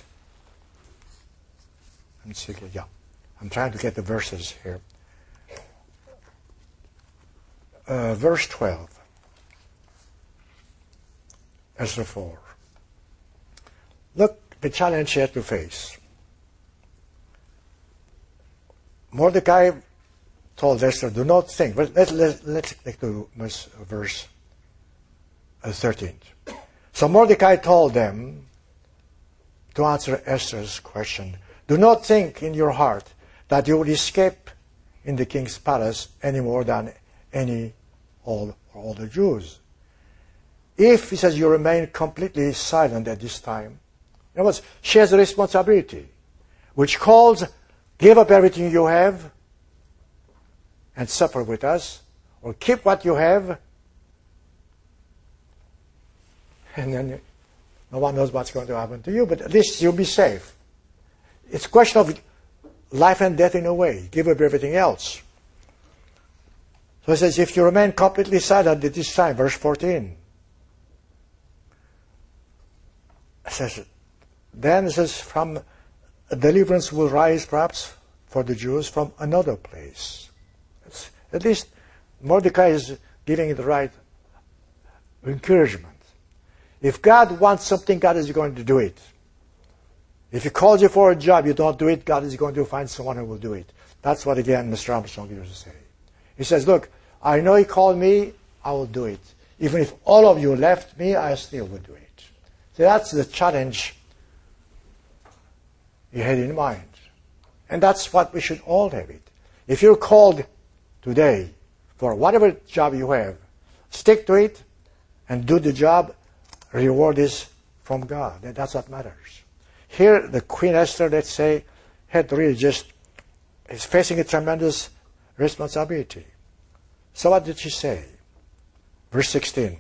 Let see. Yeah, I'm trying to get the verses here. Uh, verse 12, Esther 4. Look, the challenge she had to face. Mordecai told Esther, do not think. But let, let, let's take to verse 13. So Mordecai told them to answer Esther's question, do not think in your heart that you will escape in the king's palace any more than any all all the Jews. If, he says, you remain completely silent at this time, in other words, she has a responsibility, which calls, give up everything you have and suffer with us, or keep what you have, and then no one knows what's going to happen to you, but at least you'll be safe. It's a question of life and death in a way. Give up everything else. So he says, if you remain completely silent at this time, verse 14. It says, then it says, from deliverance will rise perhaps for the Jews from another place. It's, at least Mordecai is giving the right encouragement. If God wants something, God is going to do it. If He calls you for a job, you don't do it, God is going to find someone who will do it. That's what, again, Mr. Armstrong used to say. He says, Look, I know He called me, I will do it. Even if all of you left me, I still will do it. So that's the challenge He had in mind. And that's what we should all have it. If you're called today for whatever job you have, stick to it and do the job. Reward is from God. And that's what matters. Here, the Queen Esther, let's say, had really just is facing a tremendous responsibility. So what did she say? Verse 16.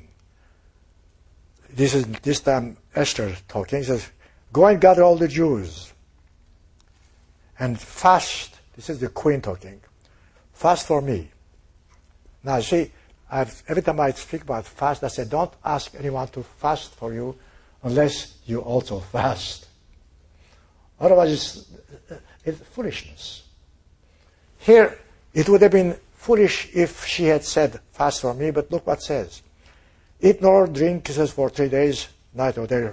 This is this time Esther talking. He says, Go and gather all the Jews and fast. This is the queen talking. Fast for me. Now see, I've, every time I speak about fast, I say, don't ask anyone to fast for you unless you also <laughs> fast. Otherwise, it's, it's foolishness. Here, it would have been foolish if she had said, Fast for me, but look what says. Eat nor drink, says, for three days, night or day.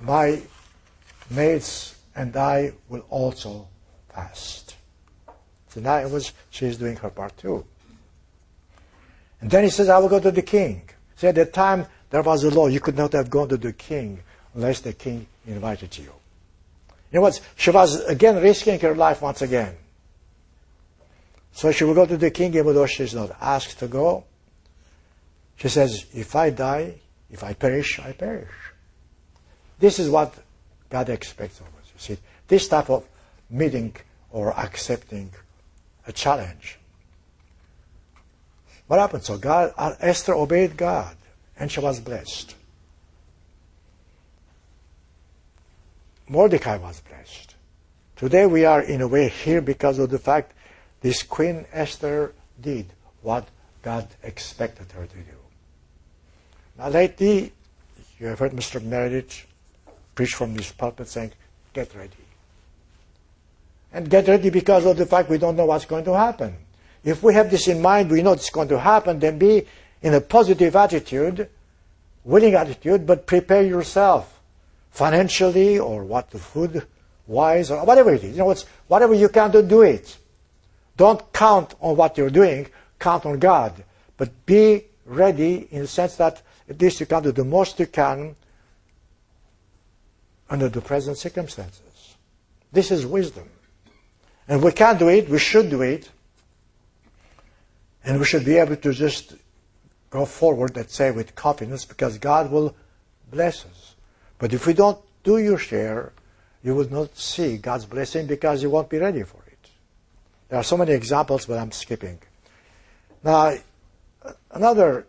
My maids and I will also fast. So now it was, she's doing her part too. And then he says, I will go to the king. See, at that time, there was a law. You could not have gone to the king unless the king invited you. You know what? She was again risking her life once again. So she will go to the king, even though she's not asked to go. She says, If I die, if I perish, I perish. This is what God expects of us. You see, this type of meeting or accepting a challenge. What happened? So God, uh, Esther obeyed God, and she was blessed. Mordecai was blessed. Today we are in a way here because of the fact this Queen Esther did what God expected her to do. Now, lately, you have heard Mr. Meredith preach from this pulpit saying, get ready. And get ready because of the fact we don't know what's going to happen. If we have this in mind, we know it's going to happen, then be in a positive attitude, willing attitude, but prepare yourself financially or what the food wise or whatever it is. You know, it's, whatever you can do, do it. Don't count on what you're doing, count on God. But be ready in the sense that at least you can do the most you can under the present circumstances. This is wisdom. And we can do it, we should do it, and we should be able to just go forward, let's say, with confidence because God will bless us. But if we don't do your share, you will not see God's blessing because you won't be ready for it. There are so many examples, but I'm skipping. Now, another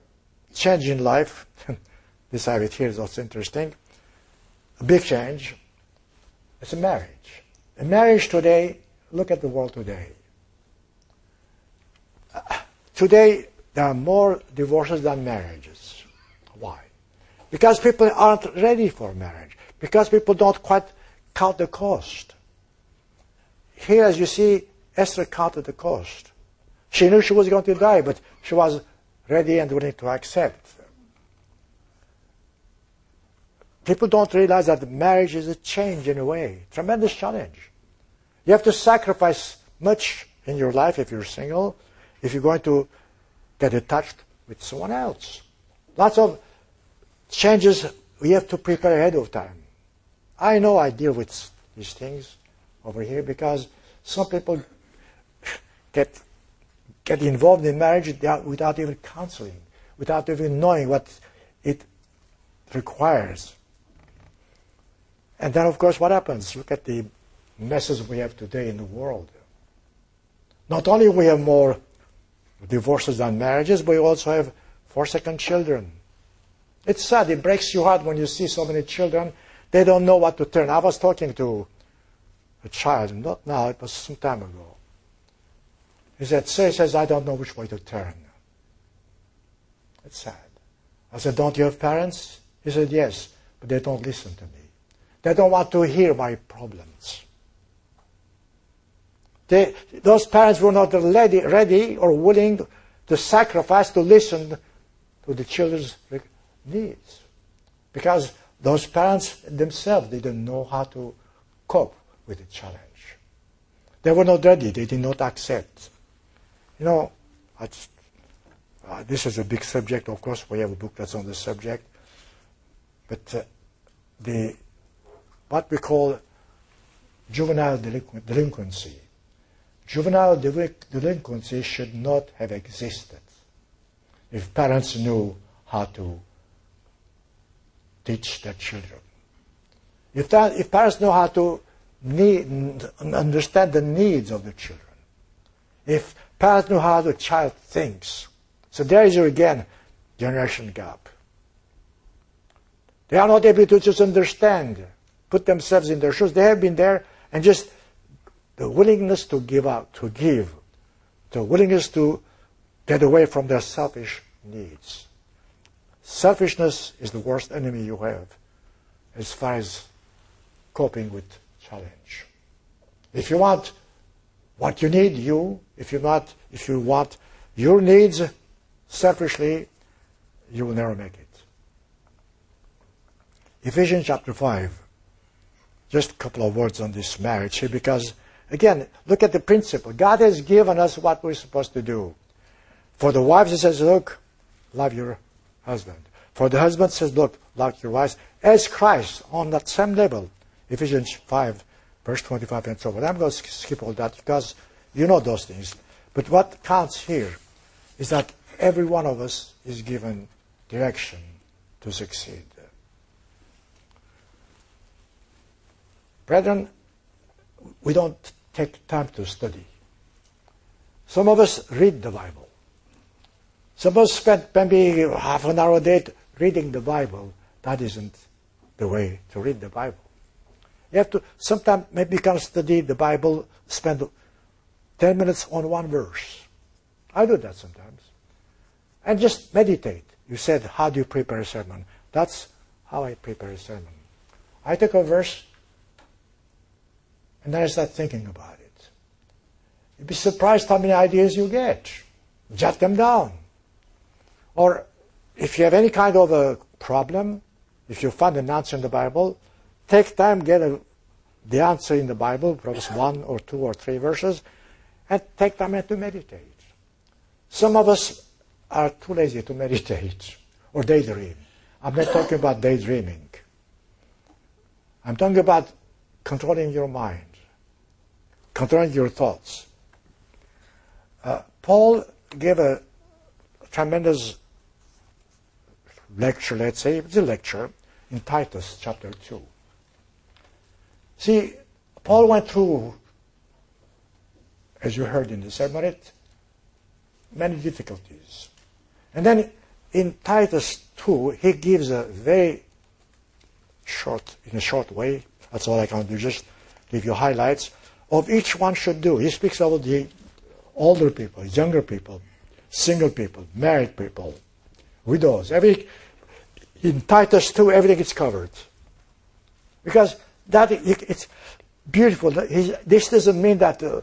change in life, <laughs> this I it here is also interesting. A big change. It's a marriage. A marriage today, look at the world today. Today, there are more divorces than marriages. Why? Because people aren't ready for marriage. Because people don't quite count the cost. Here, as you see, Esther counted the cost. She knew she was going to die, but she was ready and willing to accept. People don't realize that marriage is a change in a way, tremendous challenge. You have to sacrifice much in your life if you're single, if you're going to get attached with someone else. Lots of changes we have to prepare ahead of time. I know I deal with these things over here because some people <laughs> get get involved in marriage without even counseling, without even knowing what it requires. And then, of course, what happens? Look at the messes we have today in the world. Not only we have more divorces and marriages, but you also have forsaken children. It's sad. It breaks your heart when you see so many children. They don't know what to turn. I was talking to a child, not now, it was some time ago. He said, Sir, he says, I don't know which way to turn. It's sad. I said, Don't you have parents? He said, Yes, but they don't listen to me. They don't want to hear my problems. They, those parents were not ready, ready or willing to sacrifice to listen to the children's needs. Because those parents themselves didn't know how to cope with the challenge. They were not ready. They did not accept. You know, just, uh, this is a big subject. Of course, we have a book that's on the subject. But uh, the what we call juvenile delinquency. Juvenile delinquency should not have existed if parents knew how to teach their children. If, that, if parents know how to need, understand the needs of the children, if parents know how the child thinks, so there is again generation gap. They are not able to just understand put themselves in their shoes. They have been there and just the willingness to give out, to give, the willingness to get away from their selfish needs. Selfishness is the worst enemy you have as far as coping with challenge. If you want what you need, you, if you not, if you want your needs selfishly, you will never make it. Ephesians chapter 5 just a couple of words on this marriage here because, again, look at the principle. God has given us what we're supposed to do. For the wives, he says, look, love your husband. For the husband says, look, love your wives as Christ on that same level. Ephesians 5, verse 25 and so on. I'm going to skip all that because you know those things. But what counts here is that every one of us is given direction to succeed. Brethren, we don't take time to study. Some of us read the Bible. Some of us spend maybe half an hour a day reading the Bible. That isn't the way to read the Bible. You have to sometimes maybe come study the Bible, spend 10 minutes on one verse. I do that sometimes. And just meditate. You said, how do you prepare a sermon? That's how I prepare a sermon. I take a verse, and then I start thinking about it. You'd be surprised how many ideas you get. Jot them down. Or if you have any kind of a problem, if you find an answer in the Bible, take time, get a, the answer in the Bible, perhaps one or two or three verses, and take time to meditate. Some of us are too lazy to meditate <laughs> or daydream. I'm not talking about daydreaming. I'm talking about controlling your mind controlling your thoughts. Uh, Paul gave a tremendous lecture, let's say, it's a lecture in Titus chapter 2. See, Paul went through, as you heard in the sermon, many difficulties. And then in Titus 2, he gives a very short, in a short way, that's all I can do, just give you highlights of each one should do. He speaks of the older people, younger people, single people, married people, widows. Every in Titus 2, everything is covered. Because that it's beautiful. This doesn't mean that uh,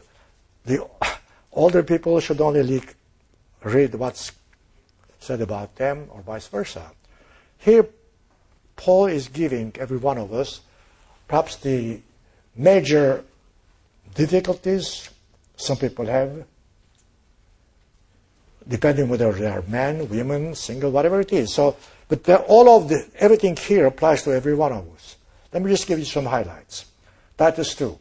the, the <laughs> older people should only read what's said about them or vice versa. Here, Paul is giving every one of us perhaps the major difficulties some people have, depending whether they are men, women, single, whatever it is. So, but all of the everything here applies to every one of us. Let me just give you some highlights. Titus 2.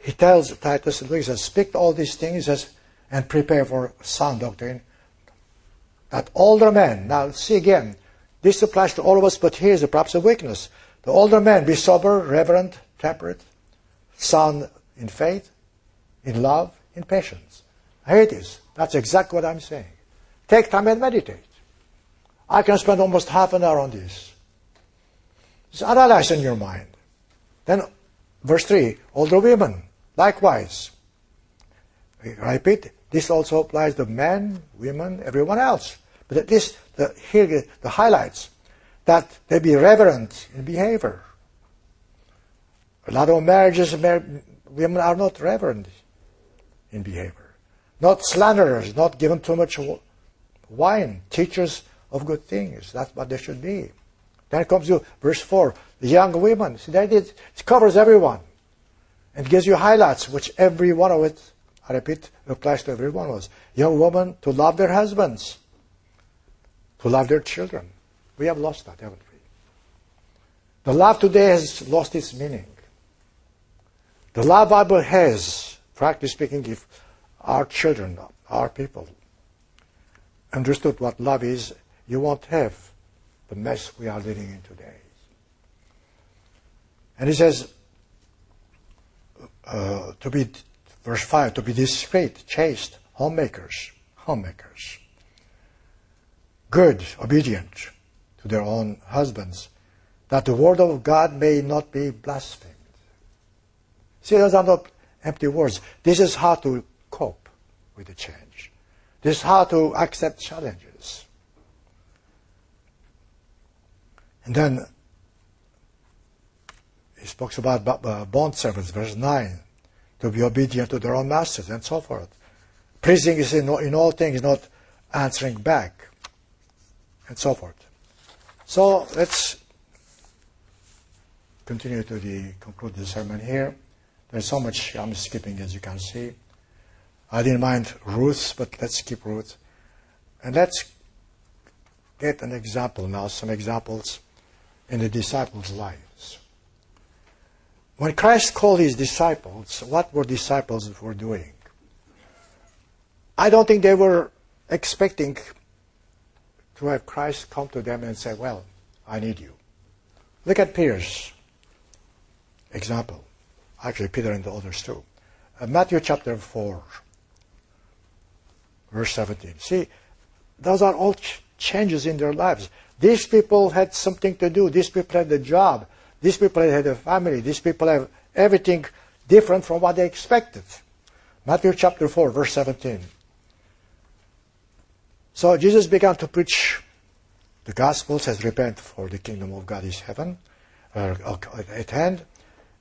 He tells Titus, he says, speak all these things as, and prepare for sound doctrine. That older men, now see again, this applies to all of us, but here's perhaps a weakness. The older men, be sober, reverent, temperate, sound in faith, in love, in patience. Here it is. That's exactly what I'm saying. Take time and meditate. I can spend almost half an hour on this. Just analyze in your mind. Then, verse 3, older women, likewise. I repeat, this also applies to men, women, everyone else. But at least the, here the highlights that they be reverent in behavior. A lot of marriages, women are not reverent in behavior, not slanderers, not given too much wine, teachers of good things. That's what they should be. Then comes to verse 4, the young women. See, that it, covers everyone and gives you highlights, which every one of it, I repeat, applies to every one of us. Young women to love their husbands, to love their children. We have lost that, haven't we? The love today has lost its meaning. The love Bible has, frankly speaking, if our children, our people, understood what love is, you won't have the mess we are living in today. And he says, uh, to be, verse 5, to be discreet, chaste, homemakers, homemakers, good, obedient to their own husbands, that the word of God may not be blasphemed. See, those are not empty words. This is how to cope with the change. This is how to accept challenges. And then he speaks about uh, bond servants, verse 9, to be obedient to their own masters and so forth. Pleasing is in, in all things, not answering back, and so forth. So let's continue to the, conclude the sermon here. There's so much I'm skipping, as you can see. I didn't mind Ruth, but let's skip Ruth. And let's get an example now, some examples in the disciples' lives. When Christ called his disciples, what were disciples were doing? I don't think they were expecting to have Christ come to them and say, Well, I need you. Look at Peter's example. Actually, Peter and the others too. Uh, Matthew chapter 4, verse 17. See, those are all ch- changes in their lives. These people had something to do. These people had a job. These people had a family. These people have everything different from what they expected. Matthew chapter 4, verse 17. So Jesus began to preach the gospel, says, Repent, for the kingdom of God is heaven, uh, at hand.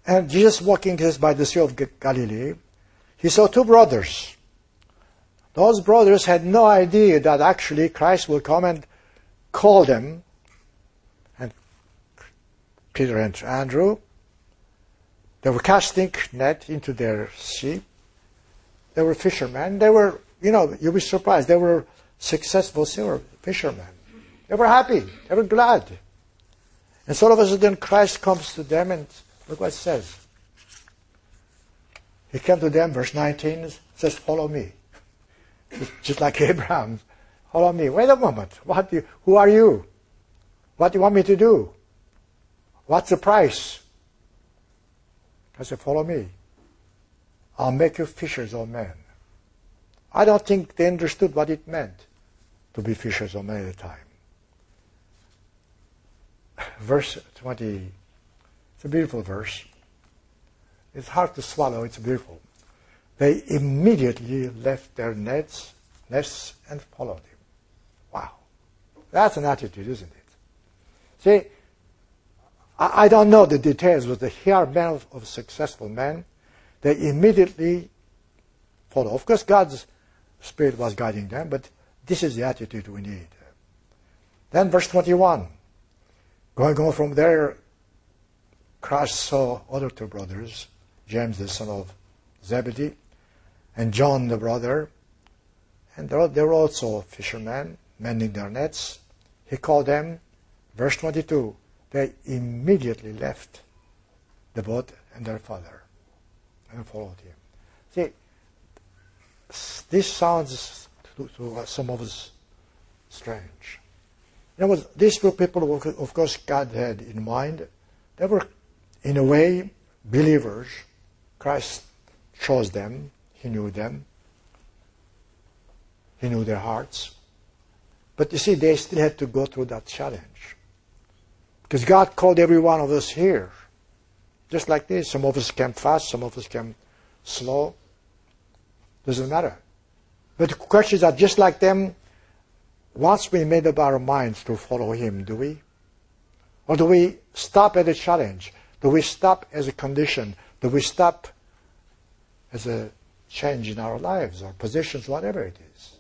And Jesus walking by the Sea of Galilee, he saw two brothers. Those brothers had no idea that actually Christ will come and call them. And Peter and Andrew, they were casting net into their sea. They were fishermen. They were, you know, you'll be surprised. They were successful fishermen. They were happy. They were glad. And so all of a sudden Christ comes to them and look what it says. He came to them, verse 19, says, follow me. Just like <laughs> Abraham. Follow me. Wait a moment. What you, who are you? What do you want me to do? What's the price? I said, follow me. I'll make you fishers of men. I don't think they understood what it meant to be fishers of men at the time. Verse 20, it's a beautiful verse. It's hard to swallow, it's beautiful. They immediately left their nets, nets and followed him. Wow. That's an attitude, isn't it? See, I, I don't know the details, but here are men of, of successful men. They immediately follow. Of course, God's Spirit was guiding them, but this is the attitude we need. Then verse 21. Going on from there, Christ saw other two brothers, James the son of Zebedee, and John the brother, and they were also fishermen, mending their nets. He called them, verse 22, they immediately left the boat and their father and followed him. See, this sounds to, to some of us strange. You know, these two people, of course, God had in mind. They were, in a way, believers. Christ chose them. He knew them. He knew their hearts. But you see, they still had to go through that challenge. Because God called every one of us here. Just like this. Some of us came fast, some of us came slow. Doesn't matter. But the question is that just like them, once we made up our minds to follow Him, do we? Or do we stop at a challenge? Do we stop as a condition? Do we stop as a change in our lives or positions, whatever it is?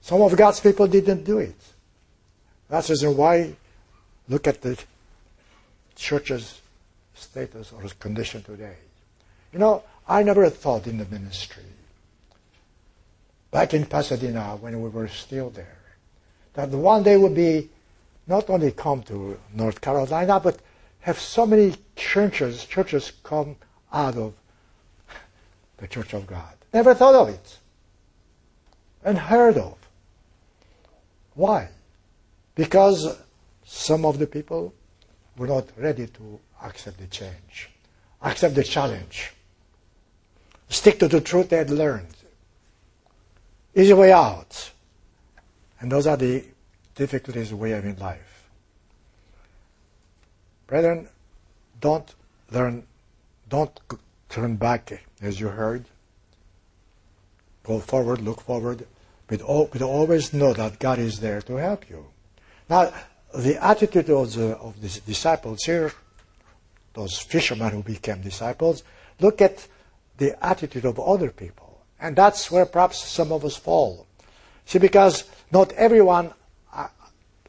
Some of God's people didn't do it. That's the reason why look at the church's status or condition today. You know, I never thought in the ministry back in Pasadena when we were still there, that one day would be not only come to North Carolina, but have so many churches, churches come out of the Church of God. Never thought of it. Unheard of. Why? Because some of the people were not ready to accept the change, accept the challenge, stick to the truth they had learned easy way out. And those are the difficulties we have in life. Brethren, don't learn, don't turn back as you heard. Go forward, look forward, but, but always know that God is there to help you. Now, the attitude of the, of the disciples here, those fishermen who became disciples, look at the attitude of other people. And that's where perhaps some of us fall. See, because not everyone uh,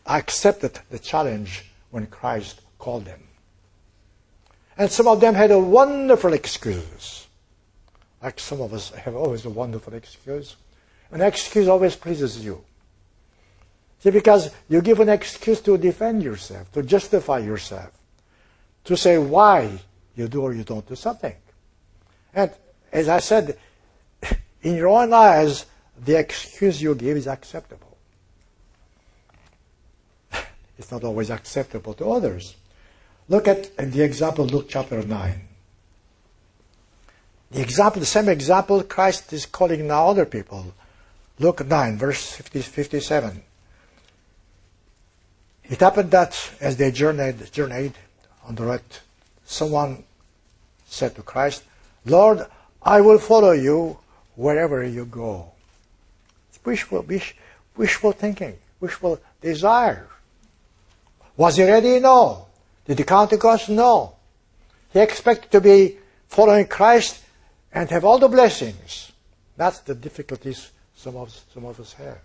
accepted the challenge when Christ called them. And some of them had a wonderful excuse. Like some of us have always a wonderful excuse. An excuse always pleases you. See, because you give an excuse to defend yourself, to justify yourself, to say why you do or you don't do something. And as I said, <laughs> in your own eyes, the excuse you give is acceptable. <laughs> it's not always acceptable to others. Look at the example, Luke chapter 9. The example, the same example Christ is calling now other people. Luke 9, verse 50, 57. It happened that as they journeyed, journeyed on the road, someone said to Christ, Lord, I will follow you wherever you go. Wishful, wish, wishful thinking, wishful desire. Was he ready? No. Did he count the cost? No. He expected to be following Christ and have all the blessings. That's the difficulties some of, some of us have.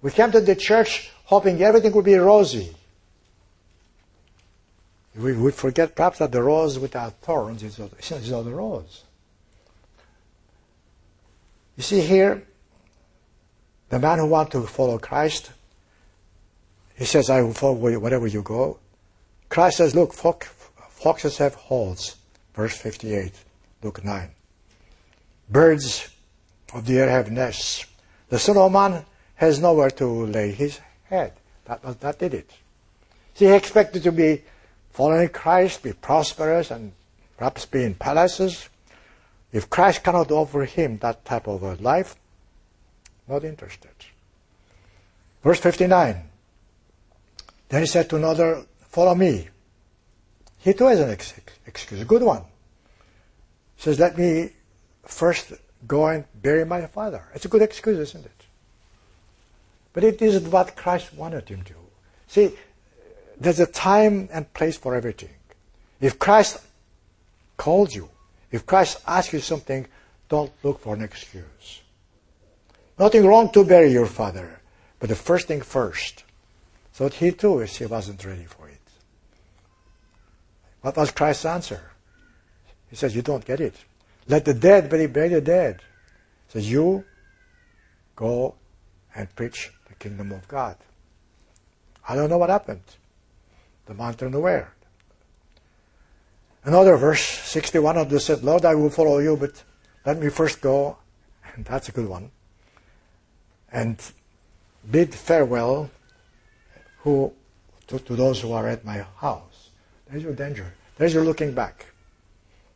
We came to the church hoping everything would be rosy. We forget perhaps that the rose without thorns is not the rose. You see here, the man who wants to follow Christ, he says, I will follow you wherever you go. Christ says, look, foxes have holes. Verse 58, Luke 9. Birds of the air have nests. The Son of Man has nowhere to lay his head. That, that did it. See, he expected to be following Christ, be prosperous, and perhaps be in palaces, if Christ cannot offer him that type of a life, not interested. Verse 59. Then he said to another, Follow me. He too has an excuse, a good one. He says, Let me first go and bury my father. It's a good excuse, isn't it? But it isn't what Christ wanted him to. See, there's a time and place for everything. If Christ called you, if Christ asks you something, don't look for an excuse. Nothing wrong to bury your father, but the first thing first. So he too he wasn't ready for it. What was Christ's answer? He says, You don't get it. Let the dead bury, bury the dead. He says, You go and preach the kingdom of God. I don't know what happened. The man turned away. Another verse, 61 of the said, Lord, I will follow you, but let me first go, <laughs> and that's a good one, and bid farewell who, to, to those who are at my house. There's your danger. There's your looking back.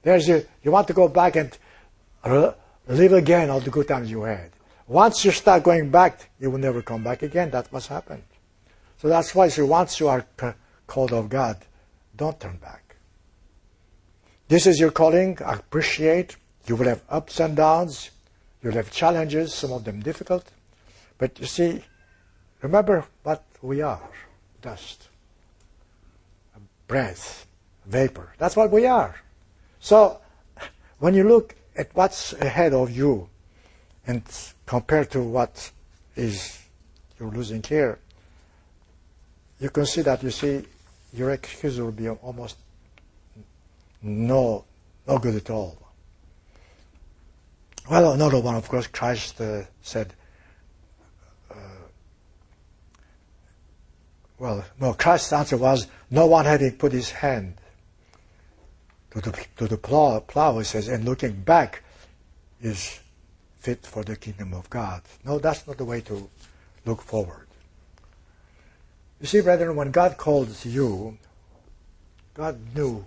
There's your, you want to go back and live again all the good times you had. Once you start going back, you will never come back again. That's what's happened. So that's why so once you are called of God, don't turn back. This is your calling. Appreciate. You will have ups and downs. You'll have challenges, some of them difficult. But you see, remember what we are. Dust. Breath. Vapor. That's what we are. So, when you look at what's ahead of you and compare to what is you're losing here, you can see that you see your excuse will be almost no no good at all. Well, another one, of course, Christ uh, said, well, no, Christ's answer was, no one having put his hand to the, to the plow, plow, he says, and looking back is fit for the kingdom of God. No, that's not the way to look forward. You see, brethren, when God called you, God knew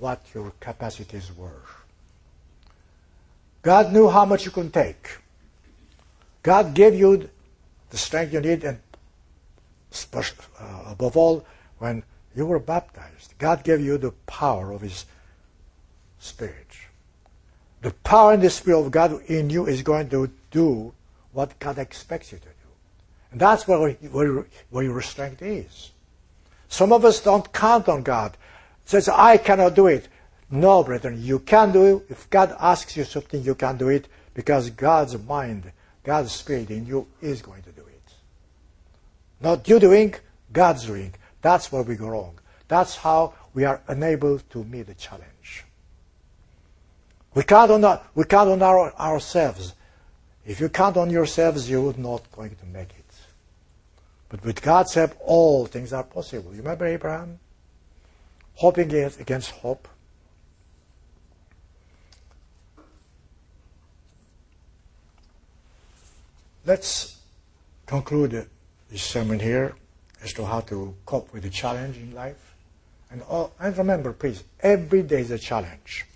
what your capacities were. God knew how much you could take. God gave you the strength you need, and Uh, above all, when you were baptized, God gave you the power of His Spirit. The power and the Spirit of God in you is going to do what God expects you to do. And that's where, where, where your strength is. Some of us don't count on God. Says, I cannot do it. No, brethren, you can do it. If God asks you something, you can do it because God's mind, God's spirit in you is going to. Not you doing, God's doing. That's where we go wrong. That's how we are unable to meet the challenge. We count on, our, we count on our, ourselves. If you count on yourselves, you're not going to make it. But with God's help, all things are possible. You remember Abraham? Hoping against hope. Let's conclude this sermon here as to how to cope with the challenge in life. And, all, and remember, please, every day is a challenge.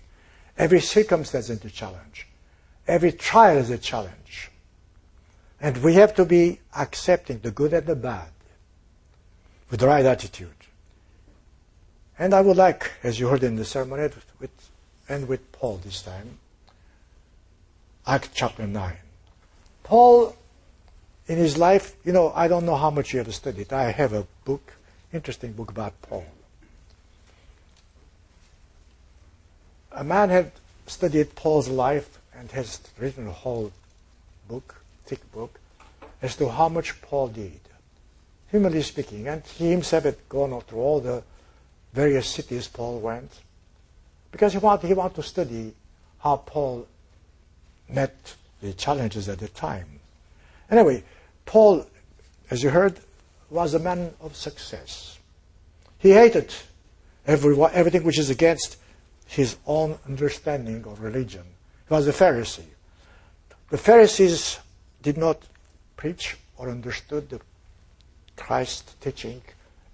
Every circumstance is a challenge. Every trial is a challenge. And we have to be accepting the good and the bad with the right attitude. And I would like, as you heard in the sermon, with, and with Paul this time, Acts chapter 9. Paul, in his life, you know, I don't know how much you have studied. I have a book, interesting book about Paul. A man had studied Paul's life and has written a whole book thick book as to how much Paul did, humanly speaking. And he himself had gone through all the various cities Paul went because he wanted, he wanted to study how Paul met the challenges at the time. Anyway, Paul, as you heard, was a man of success. He hated every, everything which is against his own understanding of religion. He was a Pharisee. The Pharisees did not preach or understood the Christ teaching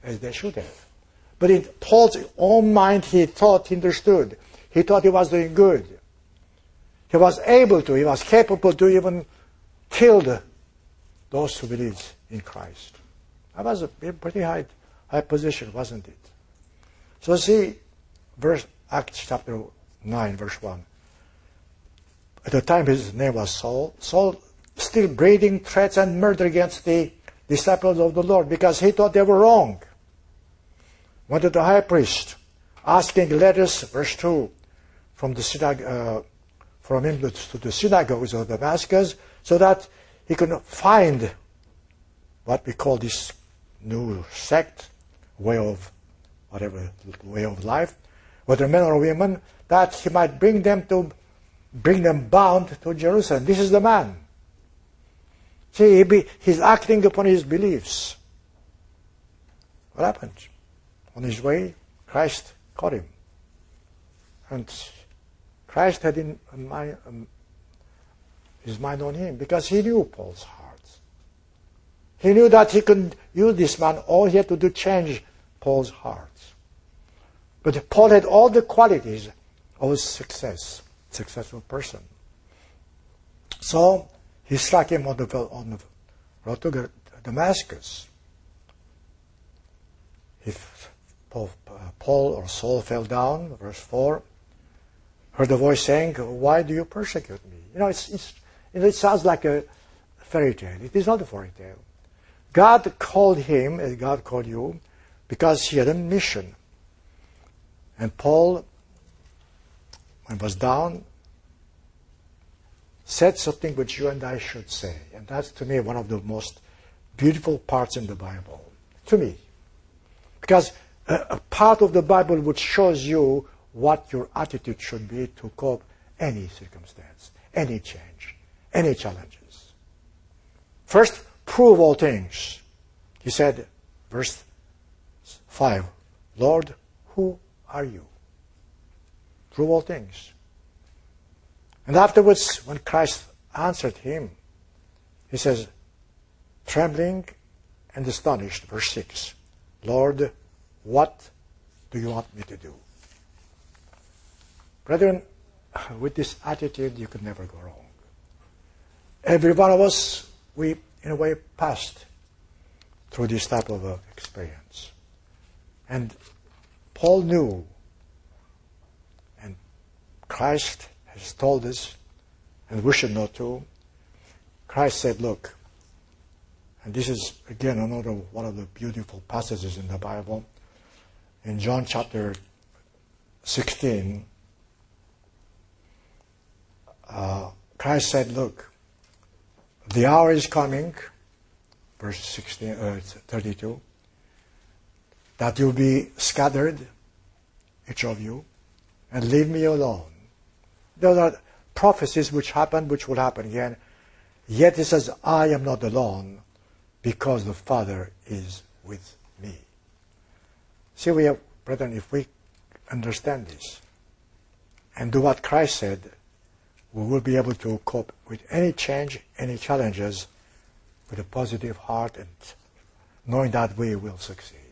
as they should have. But in Paul's own mind, he thought he understood. He thought he was doing good. He was able to, he was capable to even kill the, those who believe in Christ. That was a pretty high, high position, wasn't it? So see, verse Acts chapter 9, verse 1. At the time his name was Saul. Saul still breathing threats and murder against the disciples of the Lord because he thought they were wrong. went to the high priest, asking letters, verse 2, from the synagogue, uh, from him to the synagogues of Damascus, so that he could find what we call this new sect, way of whatever way of life, whether men or women, that he might bring them to bring them bound to Jerusalem. This is the man. See, he be, he's acting upon his beliefs. What happened? On his way, Christ caught him. And Christ had in mind, his mind on him because he knew Paul's heart. He knew that he could use this man. All he had to do change Paul's heart. But Paul had all the qualities of a success, successful person. So he struck him on the, on the road to Damascus. If Paul, uh, Paul or Saul fell down, verse 4, heard a voice saying, Why do you persecute me? You know, it's, it's, it sounds like a fairy tale. It is not a fairy tale. God called him, as God called you, because he had a mission. And Paul, when he was down, said something which you and I should say. And that's to me one of the most beautiful parts in the Bible. To me. Because a, a part of the Bible which shows you what your attitude should be to cope any circumstance, any change, any challenges. First, prove all things. He said, verse 5, Lord, who are you? Prove all things. And afterwards, when Christ answered him, he says, trembling and astonished, verse 6, Lord, what do you want me to do? Brethren, with this attitude, you could never go wrong. Every one of us, we, in a way, passed through this type of uh, experience. And Paul knew, and Christ has told us, and we should know too. Christ said, Look, and this is again another one of the beautiful passages in the Bible. In John chapter 16, uh, Christ said, Look, the hour is coming, verse 16, uh, 32, that you'll be scattered, each of you, and leave me alone. Those are prophecies which happen, which will happen again. Yet he says, I am not alone because the Father is with me. See, we have, brethren, if we understand this and do what Christ said, we will be able to cope with any change, any challenges with a positive heart and knowing that we will succeed.